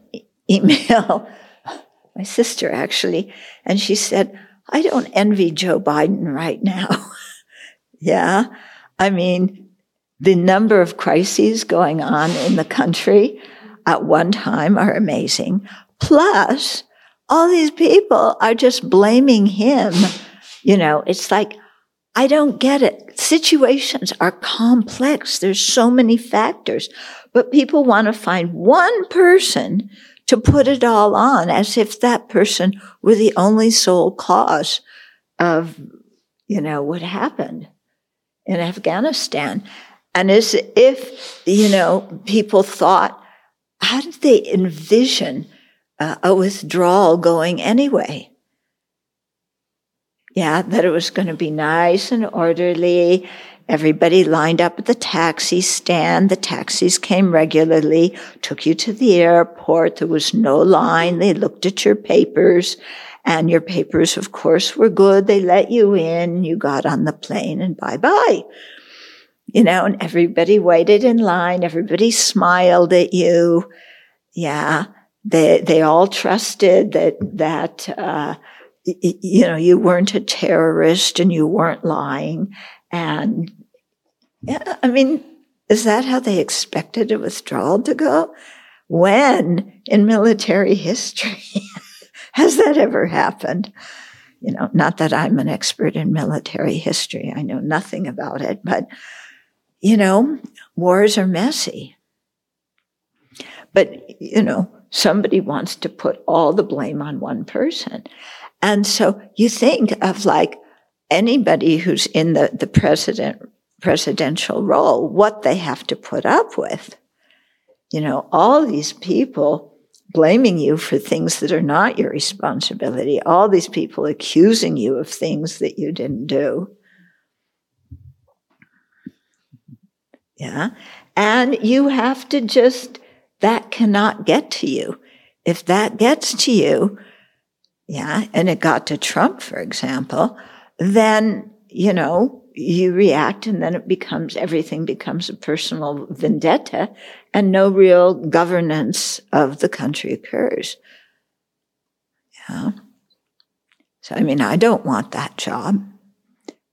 email, my sister actually, and she said, I don't envy Joe Biden right now. yeah. I mean, the number of crises going on in the country at one time are amazing. Plus, all these people are just blaming him. You know, it's like, I don't get it. Situations are complex. There's so many factors, but people want to find one person to put it all on as if that person were the only sole cause of, you know, what happened in Afghanistan. And as if, you know, people thought, how did they envision uh, a withdrawal going anyway? Yeah, that it was going to be nice and orderly. Everybody lined up at the taxi stand. The taxis came regularly, took you to the airport. There was no line. They looked at your papers and your papers, of course, were good. They let you in. You got on the plane and bye bye. You know, and everybody waited in line. Everybody smiled at you. Yeah. They, they all trusted that, that, uh, you know, you weren't a terrorist and you weren't lying. And yeah, I mean, is that how they expected a withdrawal to go? When in military history has that ever happened? You know, not that I'm an expert in military history. I know nothing about it, but you know, wars are messy. But, you know, somebody wants to put all the blame on one person. And so you think of like anybody who's in the, the president, presidential role, what they have to put up with. You know, all these people blaming you for things that are not your responsibility, all these people accusing you of things that you didn't do. Yeah. And you have to just, that cannot get to you. If that gets to you, yeah, and it got to Trump, for example, then, you know, you react and then it becomes, everything becomes a personal vendetta and no real governance of the country occurs. Yeah. So, I mean, I don't want that job.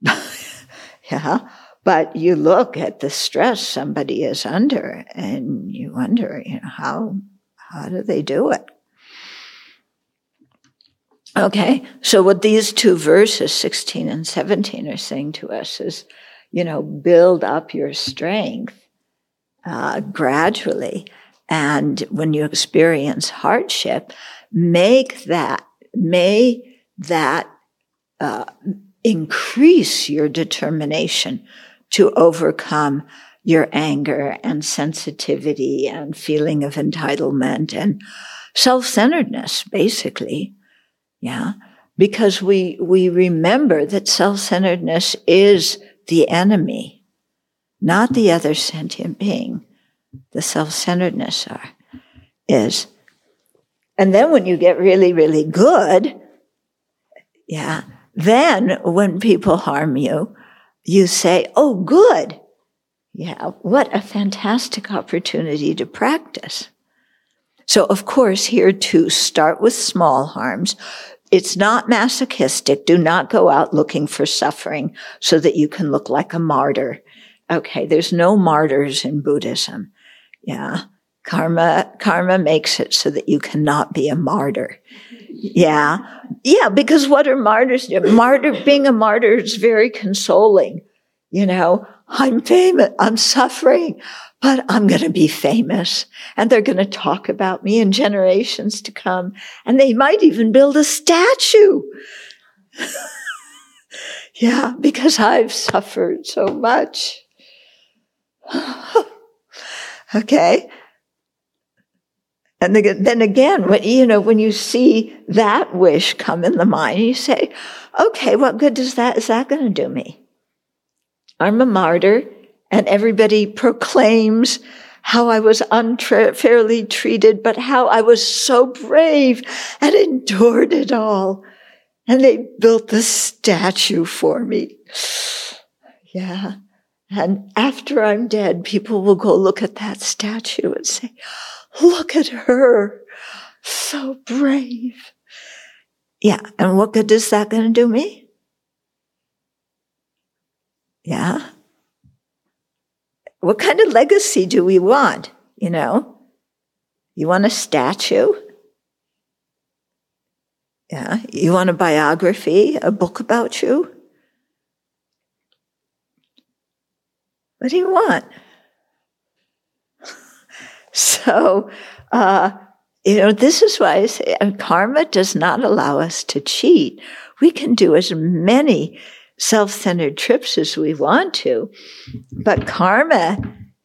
yeah. But you look at the stress somebody is under and you wonder, you know, how, how do they do it? Okay, so what these two verses, 16 and 17, are saying to us is, you know, build up your strength uh, gradually. And when you experience hardship, make that, may that uh, increase your determination to overcome your anger and sensitivity and feeling of entitlement and self-centeredness, basically. Yeah. Because we, we remember that self-centeredness is the enemy, not the other sentient being. The self-centeredness are, is. And then when you get really, really good, yeah, then when people harm you, you say, Oh, good. Yeah. What a fantastic opportunity to practice. So, of course, here too, start with small harms. It's not masochistic. Do not go out looking for suffering so that you can look like a martyr. Okay. There's no martyrs in Buddhism. Yeah. Karma, karma makes it so that you cannot be a martyr. Yeah. Yeah. Because what are martyrs? Martyr, being a martyr is very consoling. You know, I'm famous. I'm suffering but I'm going to be famous and they're going to talk about me in generations to come. And they might even build a statue. yeah, because I've suffered so much. okay? And then again, when, you know, when you see that wish come in the mind, you say, okay, what good does that, is that going to do me? I'm a martyr and everybody proclaims how I was unfairly treated, but how I was so brave and endured it all. And they built the statue for me. Yeah. And after I'm dead, people will go look at that statue and say, look at her. So brave. Yeah. And what good is that going to do me? Yeah. What kind of legacy do we want? You know? You want a statue? Yeah. You want a biography, a book about you? What do you want? so, uh, you know, this is why I say karma does not allow us to cheat. We can do as many self centered trips as we want to, but karma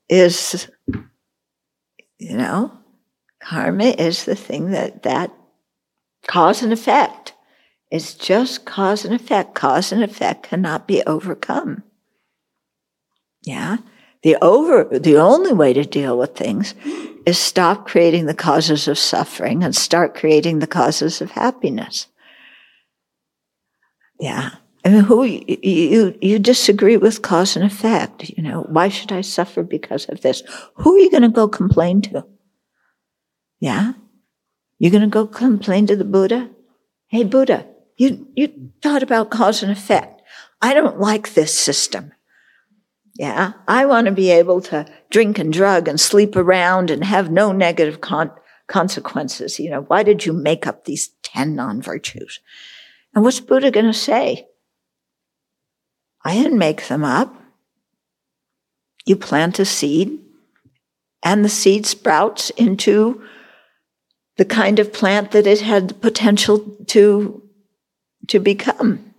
is, you know, karma is the thing that, that cause and effect. It's just cause and effect. Cause and effect cannot be overcome. Yeah. The over, the only way to deal with things is stop creating the causes of suffering and start creating the causes of happiness. Yeah. I mean, who you you disagree with cause and effect? You know, why should I suffer because of this? Who are you going to go complain to? Yeah, you're going to go complain to the Buddha. Hey, Buddha, you you thought about cause and effect. I don't like this system. Yeah, I want to be able to drink and drug and sleep around and have no negative con- consequences. You know, why did you make up these 10 non virtues? And what's Buddha going to say? I didn't make them up. You plant a seed and the seed sprouts into the kind of plant that it had the potential to, to become.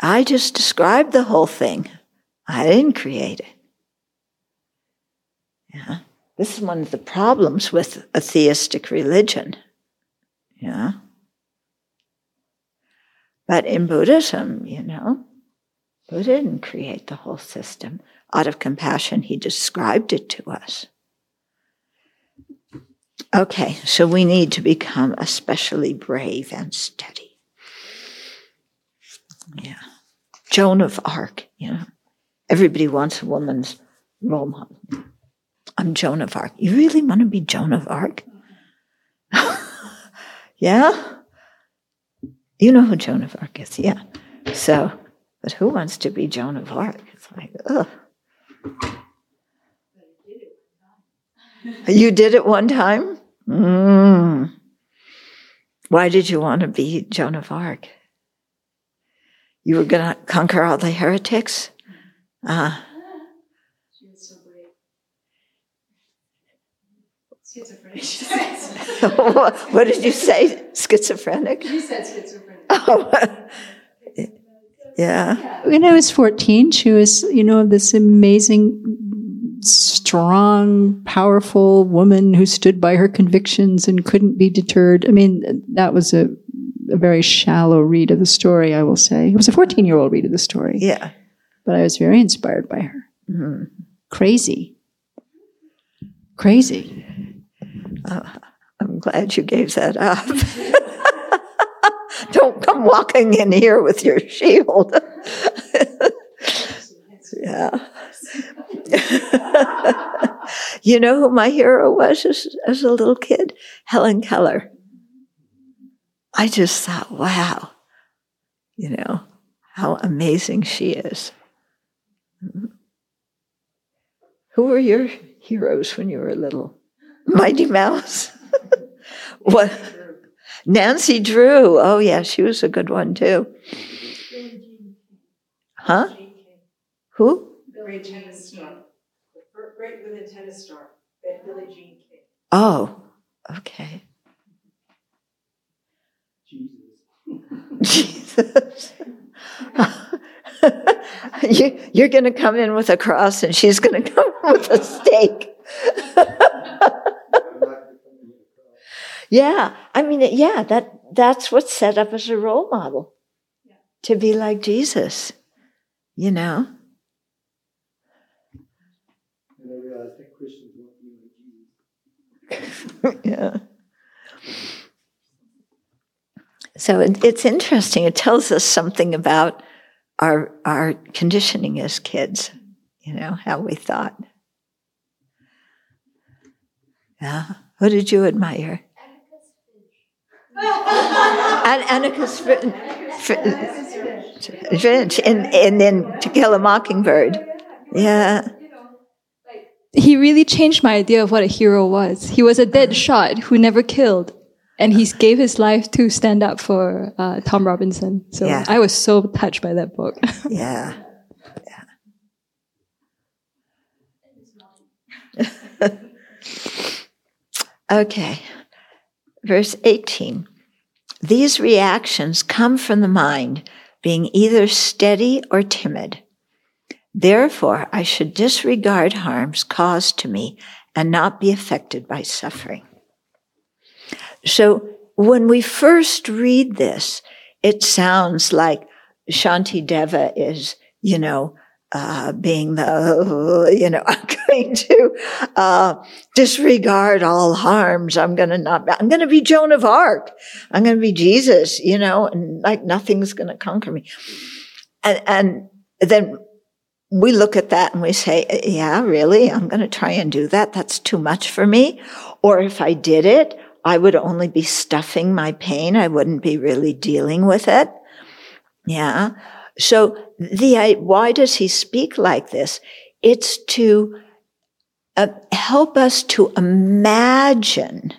I just described the whole thing. I didn't create it. Yeah. This is one of the problems with a theistic religion. Yeah. But in Buddhism, you know, Buddha didn't create the whole system. Out of compassion, he described it to us. Okay, so we need to become especially brave and steady. Yeah. Joan of Arc, you know. Everybody wants a woman's role model. I'm Joan of Arc. You really want to be Joan of Arc? yeah? You know who Joan of Arc is, yeah. So, but who wants to be Joan of Arc? It's like, ugh. You did it one time? Mm. Why did you want to be Joan of Arc? You were going to conquer all the heretics? Uh, she was so brave. Schizophrenic. what did you say? Schizophrenic? You said schizophrenic. Oh. yeah. When I was 14, she was, you know, this amazing, strong, powerful woman who stood by her convictions and couldn't be deterred. I mean, that was a, a very shallow read of the story, I will say. It was a 14 year old read of the story. Yeah but I was very inspired by her. Mm-hmm. Crazy. Crazy. Uh, I'm glad you gave that up. Don't come walking in here with your shield. yeah. you know who my hero was as, as a little kid? Helen Keller. I just thought, wow, you know, how amazing she is. Who were your heroes when you were little? Mighty Mouse? what? Nancy Drew. Oh, yeah, she was a good one too. Huh? Who? Great tennis star. Great women tennis star. That Billie Jean King. Oh, okay. Jesus. Jesus. you, you're going to come in with a cross and she's going to come with a stake. yeah, I mean, yeah, that that's what's set up as a role model to be like Jesus, you know. yeah. So it, it's interesting. It tells us something about our our conditioning as kids. You know how we thought. Yeah. Who did you admire? Atticus Finch, and then To Kill a Mockingbird. Yeah. He really changed my idea of what a hero was. He was a dead shot who never killed and he gave his life to stand up for uh, Tom Robinson. So yeah. I was so touched by that book. yeah. yeah. okay. Verse 18. These reactions come from the mind being either steady or timid. Therefore, I should disregard harms caused to me and not be affected by suffering. So when we first read this, it sounds like Shantideva is, you know, uh, being the, you know, I'm going to uh, disregard all harms. I'm going to not, I'm going to be Joan of Arc. I'm going to be Jesus, you know, and like nothing's going to conquer me. And, and then we look at that and we say, yeah, really? I'm going to try and do that. That's too much for me. Or if I did it, I would only be stuffing my pain. I wouldn't be really dealing with it. Yeah. So the, why does he speak like this? It's to uh, help us to imagine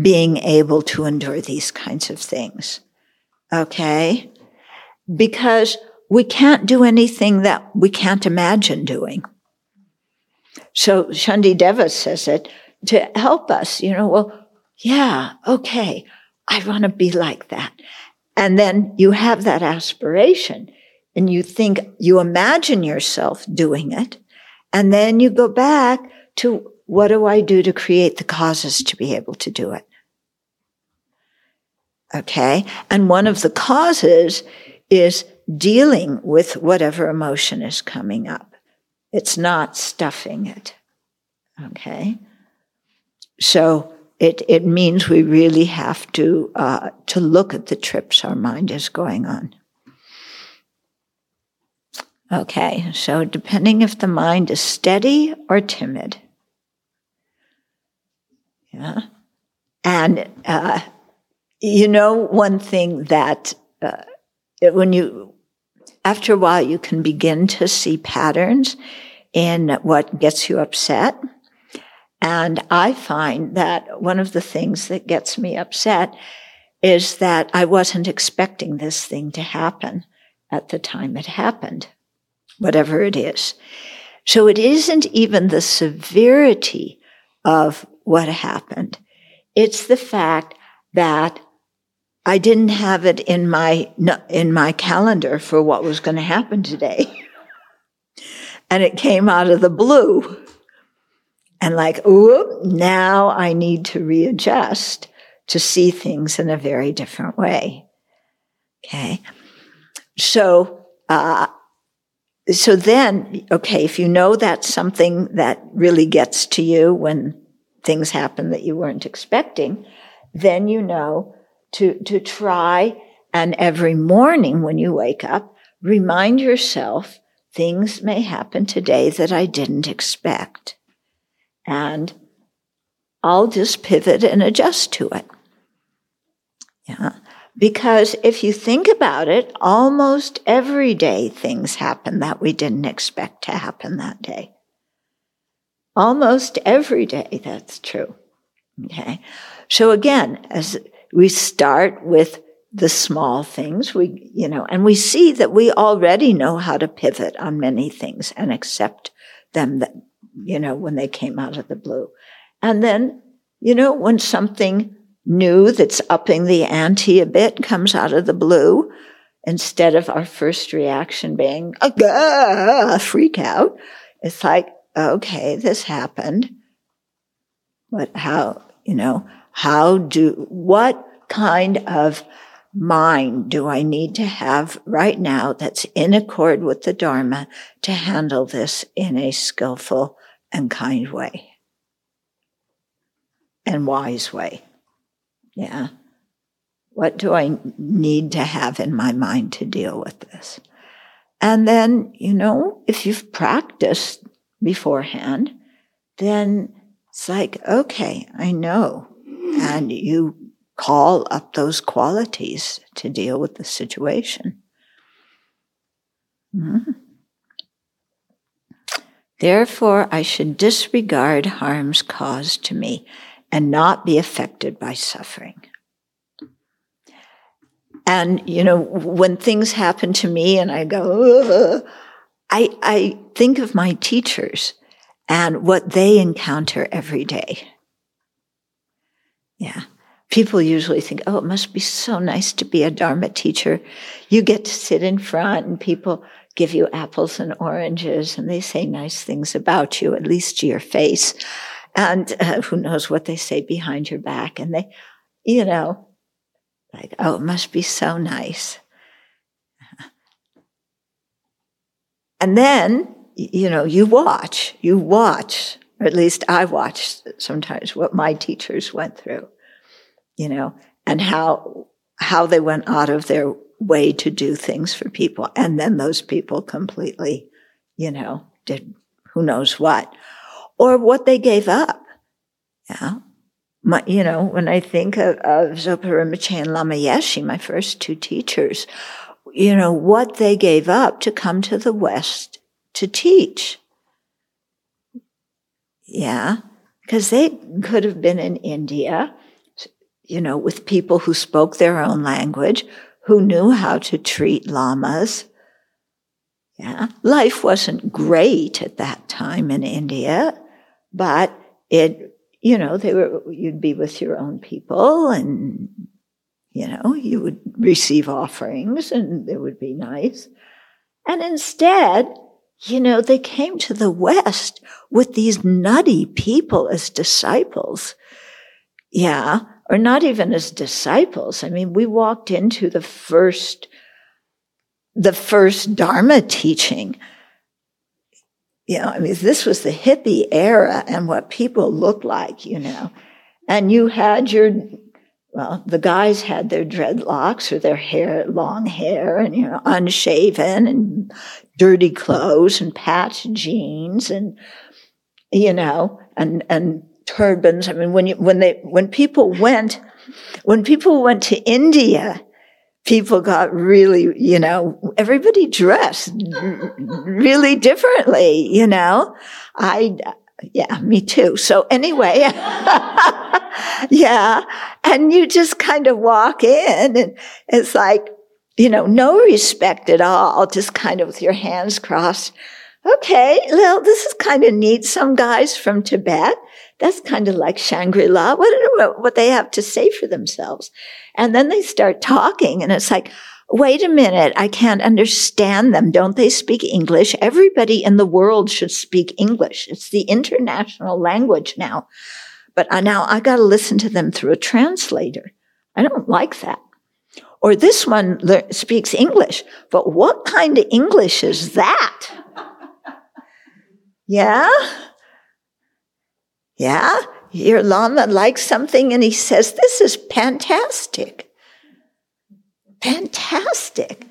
being able to endure these kinds of things. Okay. Because we can't do anything that we can't imagine doing. So Shantideva says it to help us, you know, well, yeah, okay, I want to be like that. And then you have that aspiration and you think, you imagine yourself doing it. And then you go back to what do I do to create the causes to be able to do it? Okay. And one of the causes is dealing with whatever emotion is coming up. It's not stuffing it. Okay. So it, it means we really have to, uh, to look at the trips our mind is going on. Okay, so depending if the mind is steady or timid. Yeah. And, uh, you know, one thing that uh, when you, after a while, you can begin to see patterns in what gets you upset and I find that one of the things that gets me upset is that I wasn't expecting this thing to happen at the time it happened, whatever it is. So it isn't even the severity of what happened. It's the fact that I didn't have it in my, in my calendar for what was going to happen today. and it came out of the blue and like, ooh, now I need to readjust to see things in a very different way. Okay. So, uh, so then, okay, if you know that's something that really gets to you when things happen that you weren't expecting, then you know to, to try and every morning when you wake up, remind yourself things may happen today that I didn't expect and I'll just pivot and adjust to it. Yeah. Because if you think about it, almost every day things happen that we didn't expect to happen that day. Almost every day that's true. Okay. So again, as we start with the small things, we, you know, and we see that we already know how to pivot on many things and accept them that you know, when they came out of the blue. And then, you know, when something new that's upping the ante a bit comes out of the blue, instead of our first reaction being a freak out, it's like, okay, this happened. But how, you know, how do, what kind of mind do I need to have right now that's in accord with the Dharma to handle this in a skillful and kind way and wise way? Yeah. What do I need to have in my mind to deal with this? And then, you know, if you've practiced beforehand, then it's like, okay, I know. And you call up those qualities to deal with the situation. Mm-hmm. Therefore, I should disregard harms caused to me and not be affected by suffering. And, you know, when things happen to me and I go, I, I think of my teachers and what they encounter every day. Yeah. People usually think, oh, it must be so nice to be a Dharma teacher. You get to sit in front and people give you apples and oranges and they say nice things about you, at least to your face. And uh, who knows what they say behind your back. And they, you know, like, oh, it must be so nice. And then, you know, you watch, you watch, or at least I watch sometimes what my teachers went through, you know, and how, how they went out of their way to do things for people. And then those people completely, you know, did who knows what, or what they gave up. Yeah my, you know, when I think of, of Zopa Rinpoche and Lama Yeshe, my first two teachers, you know, what they gave up to come to the West to teach. Yeah. Because they could have been in India, you know, with people who spoke their own language, who knew how to treat lamas. Yeah. Life wasn't great at that time in India, but it you know, they were, you'd be with your own people and, you know, you would receive offerings and it would be nice. And instead, you know, they came to the West with these nutty people as disciples. Yeah. Or not even as disciples. I mean, we walked into the first, the first Dharma teaching you know, I mean, this was the hippie era and what people looked like, you know. And you had your, well, the guys had their dreadlocks or their hair, long hair, and, you know, unshaven and dirty clothes and patched jeans and, you know, and, and turbans. I mean, when you, when they, when people went, when people went to India, people got really, you know, everybody dressed really differently, you know. I, yeah, me too. So anyway, yeah. And you just kind of walk in and it's like, you know, no respect at all, just kind of with your hands crossed. Okay, well, this is kind of neat. Some guys from Tibet, that's kind of like Shangri-La. What, what they have to say for themselves. And then they start talking and it's like, wait a minute, I can't understand them. Don't they speak English? Everybody in the world should speak English. It's the international language now. But I, now I got to listen to them through a translator. I don't like that. Or this one le- speaks English, but what kind of English is that? Yeah? Yeah? your Lama likes something and he says, This is fantastic. Fantastic.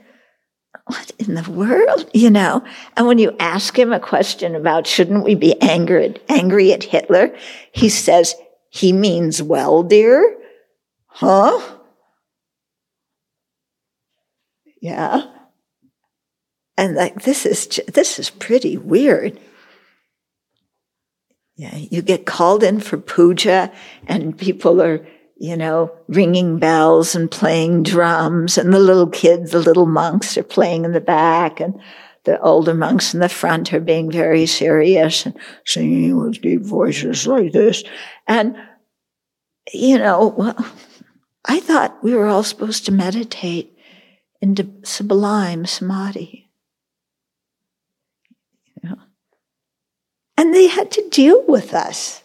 What in the world? You know? And when you ask him a question about shouldn't we be angry, angry at Hitler, he says, He means well, dear. Huh? Yeah. And like, this is, this is pretty weird. Yeah, you get called in for puja and people are, you know, ringing bells and playing drums and the little kids, the little monks are playing in the back and the older monks in the front are being very serious and singing with deep voices like this. And, you know, well, I thought we were all supposed to meditate into sublime samadhi. And they had to deal with us.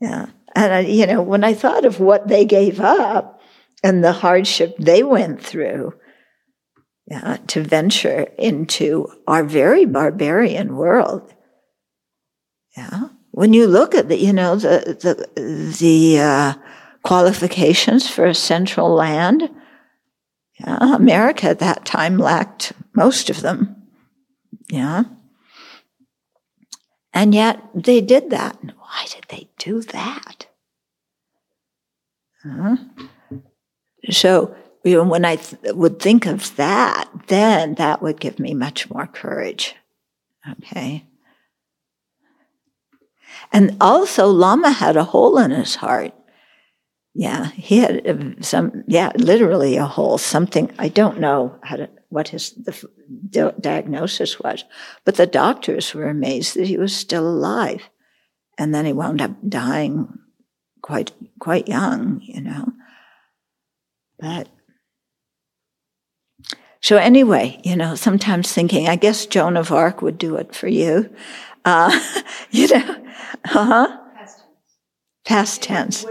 Yeah. And, I, you know, when I thought of what they gave up and the hardship they went through, yeah, to venture into our very barbarian world. Yeah. When you look at the, you know, the, the, the, uh, qualifications for a central land, yeah, America at that time lacked most of them. Yeah. And yet they did that. Why did they do that? Uh-huh. So you know, when I th- would think of that, then that would give me much more courage. Okay. And also, Lama had a hole in his heart. Yeah, he had uh, some, yeah, literally a hole, something, I don't know how to, what his the diagnosis was, but the doctors were amazed that he was still alive. And then he wound up dying quite, quite young, you know. But so anyway, you know, sometimes thinking, I guess Joan of Arc would do it for you. Uh, you know, uh huh? Past tense. Past tense.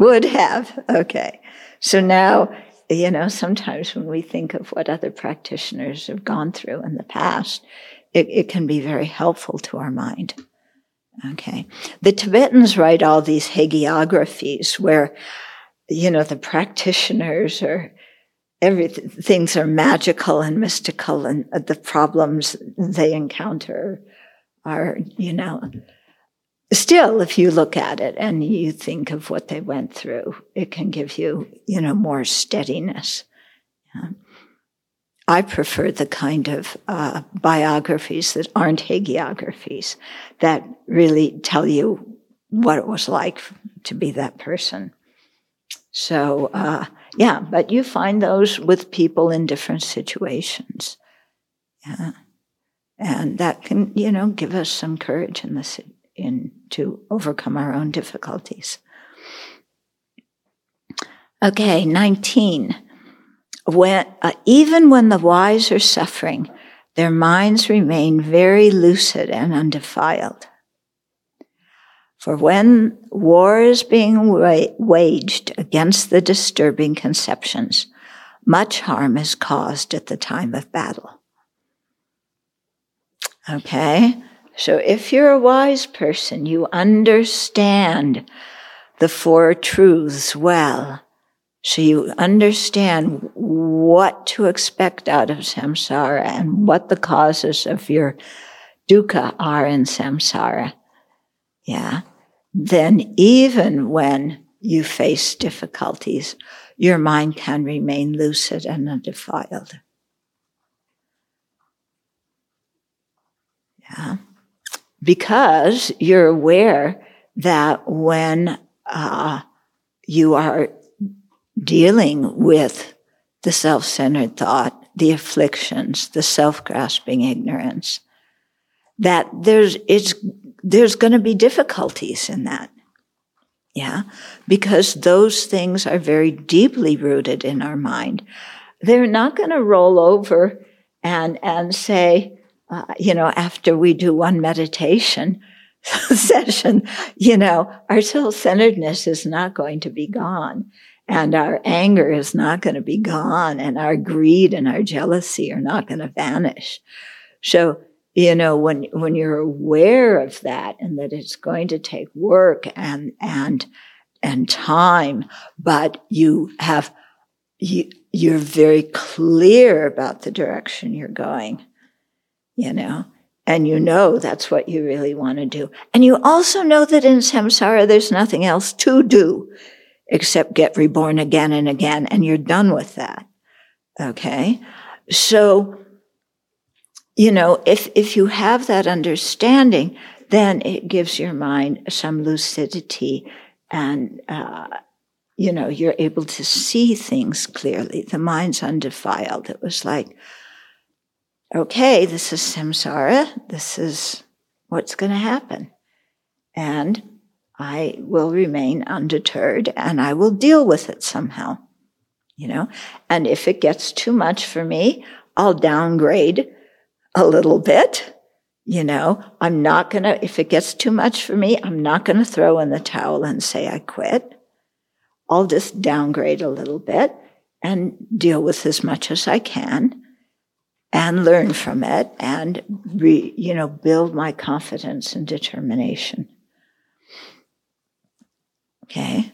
Would have. Okay. So now, you know, sometimes when we think of what other practitioners have gone through in the past, it, it can be very helpful to our mind. Okay. The Tibetans write all these hagiographies where, you know, the practitioners are everything things are magical and mystical and the problems they encounter are you know still if you look at it and you think of what they went through it can give you you know more steadiness yeah. I prefer the kind of uh, biographies that aren't hagiographies that really tell you what it was like to be that person. So, uh, yeah, but you find those with people in different situations. Yeah. And that can, you know, give us some courage in this, in to overcome our own difficulties. Okay, 19. When, uh, even when the wise are suffering, their minds remain very lucid and undefiled. For when war is being wa- waged against the disturbing conceptions, much harm is caused at the time of battle. Okay? So if you're a wise person, you understand the four truths well. So you understand what to expect out of samsara and what the causes of your dukkha are in samsara. Yeah then even when you face difficulties, your mind can remain lucid and undefiled. Yeah. Because you're aware that when uh, you are dealing with the self centered thought, the afflictions, the self grasping ignorance, that there's, it's there's going to be difficulties in that. Yeah. Because those things are very deeply rooted in our mind. They're not going to roll over and, and say, uh, you know, after we do one meditation session, you know, our self-centeredness is not going to be gone and our anger is not going to be gone and our greed and our jealousy are not going to vanish. So you know when when you're aware of that and that it's going to take work and and and time but you have you you're very clear about the direction you're going you know and you know that's what you really want to do and you also know that in samsara there's nothing else to do except get reborn again and again and you're done with that okay so you know, if, if you have that understanding, then it gives your mind some lucidity and, uh, you know, you're able to see things clearly. The mind's undefiled. It was like, okay, this is samsara. This is what's going to happen. And I will remain undeterred and I will deal with it somehow, you know. And if it gets too much for me, I'll downgrade a little bit. You know, I'm not going to, if it gets too much for me, I'm not going to throw in the towel and say I quit. I'll just downgrade a little bit and deal with as much as I can and learn from it and re, you know build my confidence and determination. Okay?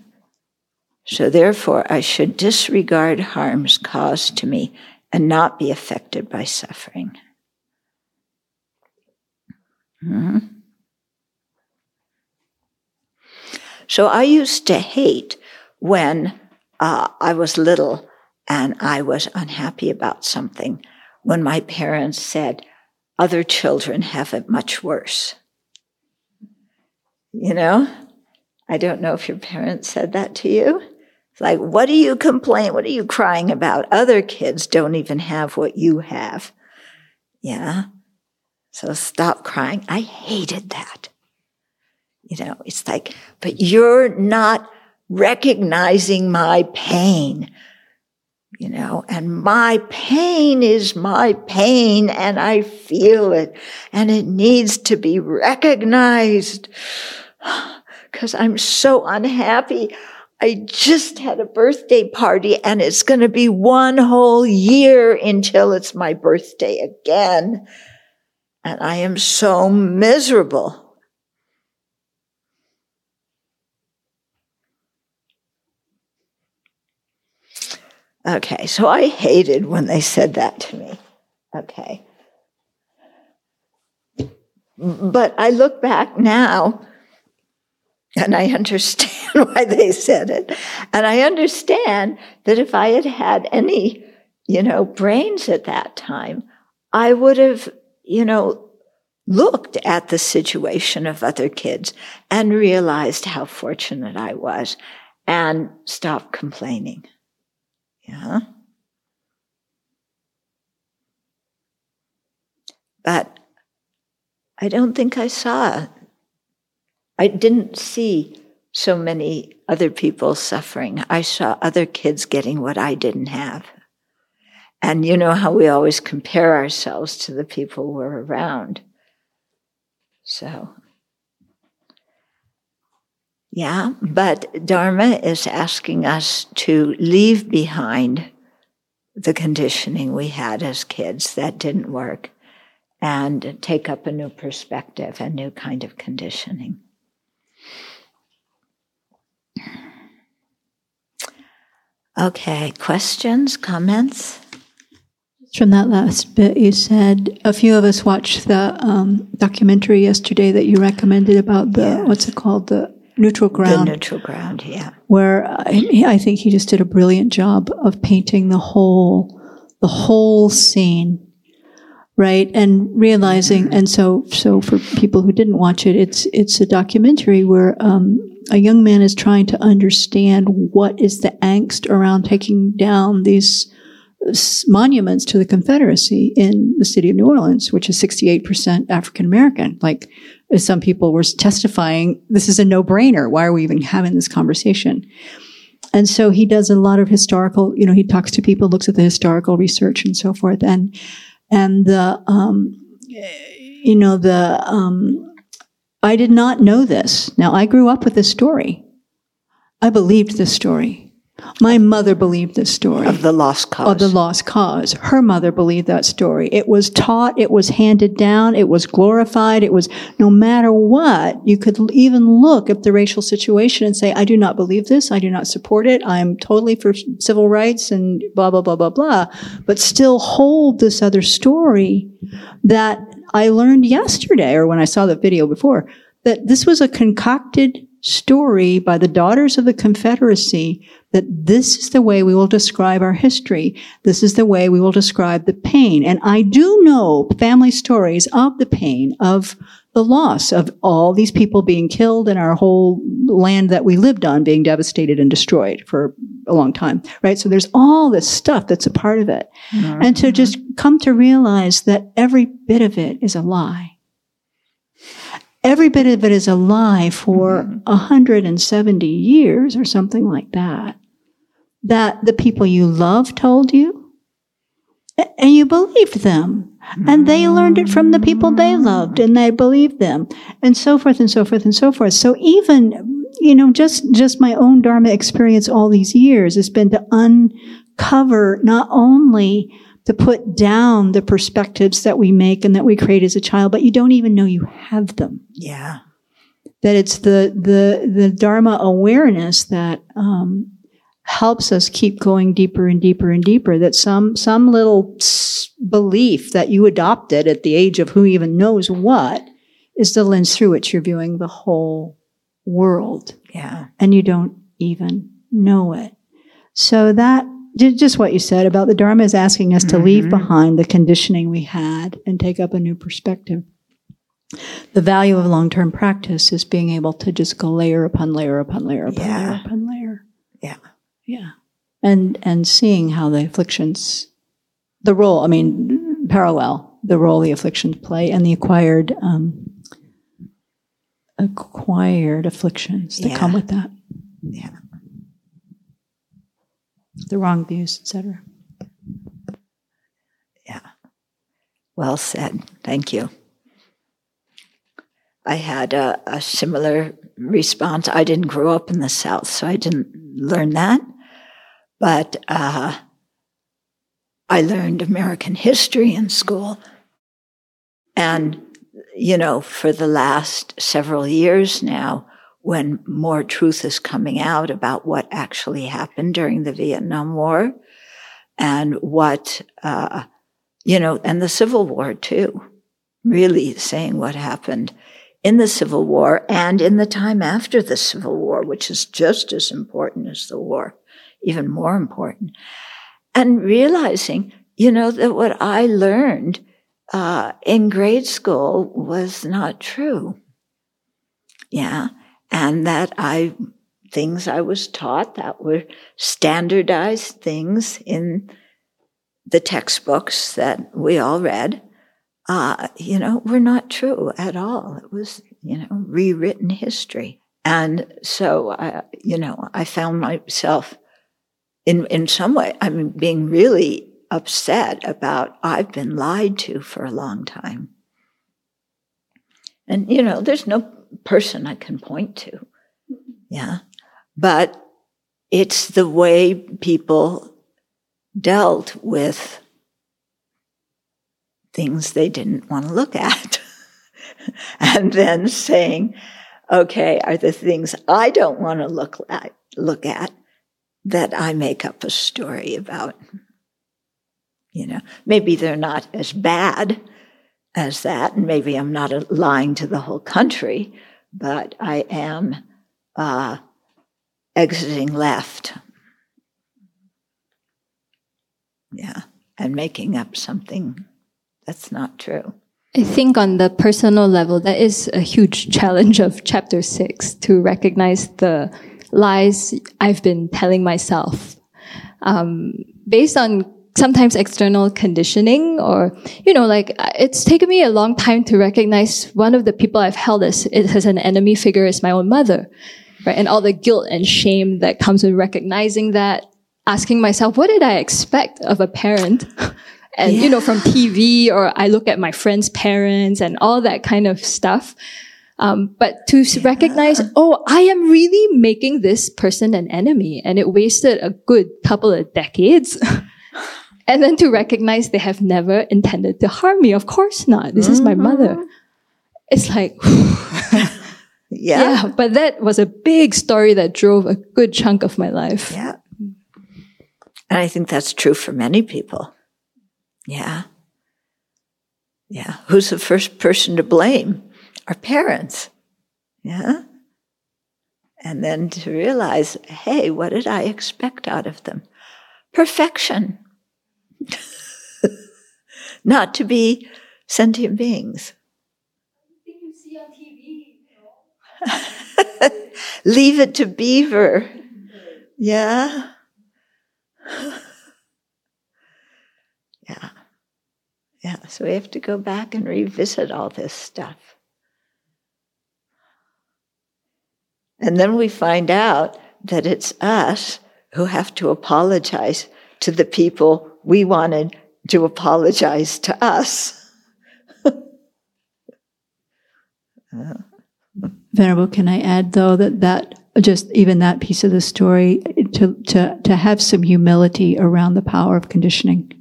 So therefore i should disregard harms caused to me and not be affected by suffering. Mm-hmm. so i used to hate when uh, i was little and i was unhappy about something when my parents said, other children have it much worse. You know, I don't know if your parents said that to you. It's like, what do you complain? What are you crying about? Other kids don't even have what you have. Yeah. So stop crying. I hated that. You know, it's like, but you're not recognizing my pain you know, and my pain is my pain and I feel it and it needs to be recognized because I'm so unhappy. I just had a birthday party and it's going to be one whole year until it's my birthday again. And I am so miserable. Okay, so I hated when they said that to me. Okay. But I look back now and I understand why they said it. And I understand that if I had had any, you know, brains at that time, I would have, you know, looked at the situation of other kids and realized how fortunate I was and stopped complaining. Yeah. But I don't think I saw, I didn't see so many other people suffering. I saw other kids getting what I didn't have. And you know how we always compare ourselves to the people we're around. So yeah, but Dharma is asking us to leave behind the conditioning we had as kids that didn't work and take up a new perspective, a new kind of conditioning. Okay, questions, comments? From that last bit, you said a few of us watched the um, documentary yesterday that you recommended about the, yeah. what's it called? The neutral ground. The neutral ground, yeah. Where I, I think he just did a brilliant job of painting the whole, the whole scene, right? And realizing, mm-hmm. and so, so for people who didn't watch it, it's it's a documentary where um, a young man is trying to understand what is the angst around taking down these monuments to the Confederacy in the city of New Orleans, which is 68% African American. Like, some people were testifying, this is a no brainer. Why are we even having this conversation? And so he does a lot of historical, you know, he talks to people, looks at the historical research and so forth. And, and the, um, you know, the, um, I did not know this. Now, I grew up with this story. I believed this story. My mother believed this story. Of the lost cause. Of the lost cause. Her mother believed that story. It was taught, it was handed down, it was glorified, it was no matter what, you could even look at the racial situation and say, I do not believe this, I do not support it, I'm totally for civil rights and blah, blah, blah, blah, blah, but still hold this other story that I learned yesterday or when I saw the video before, that this was a concocted story by the daughters of the Confederacy that this is the way we will describe our history. This is the way we will describe the pain. And I do know family stories of the pain, of the loss of all these people being killed and our whole land that we lived on being devastated and destroyed for a long time, right? So there's all this stuff that's a part of it. Mm-hmm. And to just come to realize that every bit of it is a lie every bit of it is a lie for mm-hmm. 170 years or something like that. That the people you love told you, and you believed them. And they learned it from the people they loved and they believed them and so forth and so forth and so forth. So even, you know, just, just my own Dharma experience all these years has been to uncover not only to put down the perspectives that we make and that we create as a child, but you don't even know you have them. Yeah. That it's the, the, the Dharma awareness that, um, helps us keep going deeper and deeper and deeper. That some, some little belief that you adopted at the age of who even knows what is the lens through which you're viewing the whole world. Yeah. And you don't even know it. So that, just what you said about the Dharma is asking us to mm-hmm. leave behind the conditioning we had and take up a new perspective. The value of long term practice is being able to just go layer upon layer upon layer upon yeah. layer upon layer. Yeah. Yeah. And and seeing how the afflictions the role, I mean, parallel, the role the afflictions play and the acquired um, acquired afflictions that yeah. come with that. Yeah. The wrong views, etc. Yeah. Well said. Thank you. I had a, a, similar response. I didn't grow up in the South, so I didn't learn that. But uh, I learned American history in school. And, you know, for the last several years now, when more truth is coming out about what actually happened during the Vietnam War and what, uh, you know, and the Civil War too, really saying what happened in the Civil War and in the time after the Civil War, which is just as important as the war, even more important. And realizing, you know, that what I learned uh, in grade school was not true. Yeah. And that I, things I was taught that were standardized things in the textbooks that we all read uh, you know, were not true at all. It was, you know, rewritten history. And so, uh, you know, I found myself in, in some way, I mean, being really upset about I've been lied to for a long time. And, you know, there's no person I can point to. Mm-hmm. Yeah. But it's the way people dealt with things they didn't want to look at. and then saying, okay, are the things I don't want to look at, look at that I make up a story about? You know, maybe they're not as bad as that, and maybe I'm not lying to the whole country, but I am uh, exiting left. Yeah, and making up something that's not true. I think on the personal level, that is a huge challenge of chapter six to recognize the lies I've been telling myself. Um, based on sometimes external conditioning or, you know, like it's taken me a long time to recognize one of the people I've held as, as an enemy figure is my own mother, right? And all the guilt and shame that comes with recognizing that, asking myself, what did I expect of a parent? and yeah. you know from TV or I look at my friends' parents and all that kind of stuff. Um, but to yeah. recognize, oh, I am really making this person an enemy, and it wasted a good couple of decades. and then to recognize they have never intended to harm me. Of course not. This mm-hmm. is my mm-hmm. mother. It's like, yeah. yeah. But that was a big story that drove a good chunk of my life. Yeah. And I think that's true for many people. Yeah. Yeah. Who's the first person to blame? Our parents. Yeah. And then to realize, hey, what did I expect out of them? Perfection. Not to be sentient beings. Leave it to Beaver. Yeah. yeah. Yeah, so we have to go back and revisit all this stuff. And then we find out that it's us who have to apologize to the people we wanted to apologize to us. Venerable, can I add though that that just even that piece of the story to to to have some humility around the power of conditioning.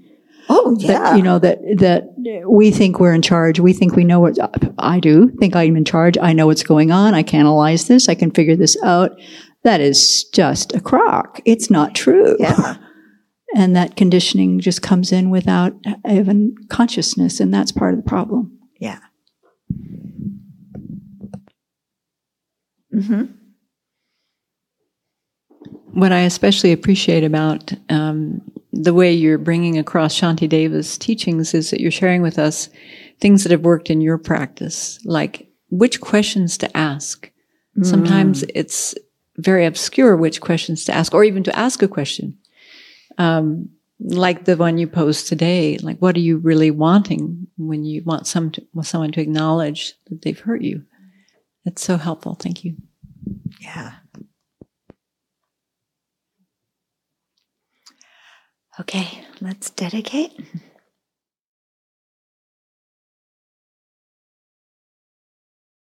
Oh yeah, that, you know that that we think we're in charge. We think we know what I do. Think I'm in charge. I know what's going on. I can analyze this. I can figure this out. That is just a crock. It's not true. Yeah. And that conditioning just comes in without even consciousness, and that's part of the problem. Yeah. Mm-hmm. What I especially appreciate about um, the way you're bringing across Shantideva's teachings is that you're sharing with us things that have worked in your practice, like which questions to ask. Mm. Sometimes it's very obscure which questions to ask, or even to ask a question. Um, like the one you posed today, like what are you really wanting when you want some to, someone to acknowledge that they've hurt you? That's so helpful. Thank you. Yeah. Okay, let's dedicate.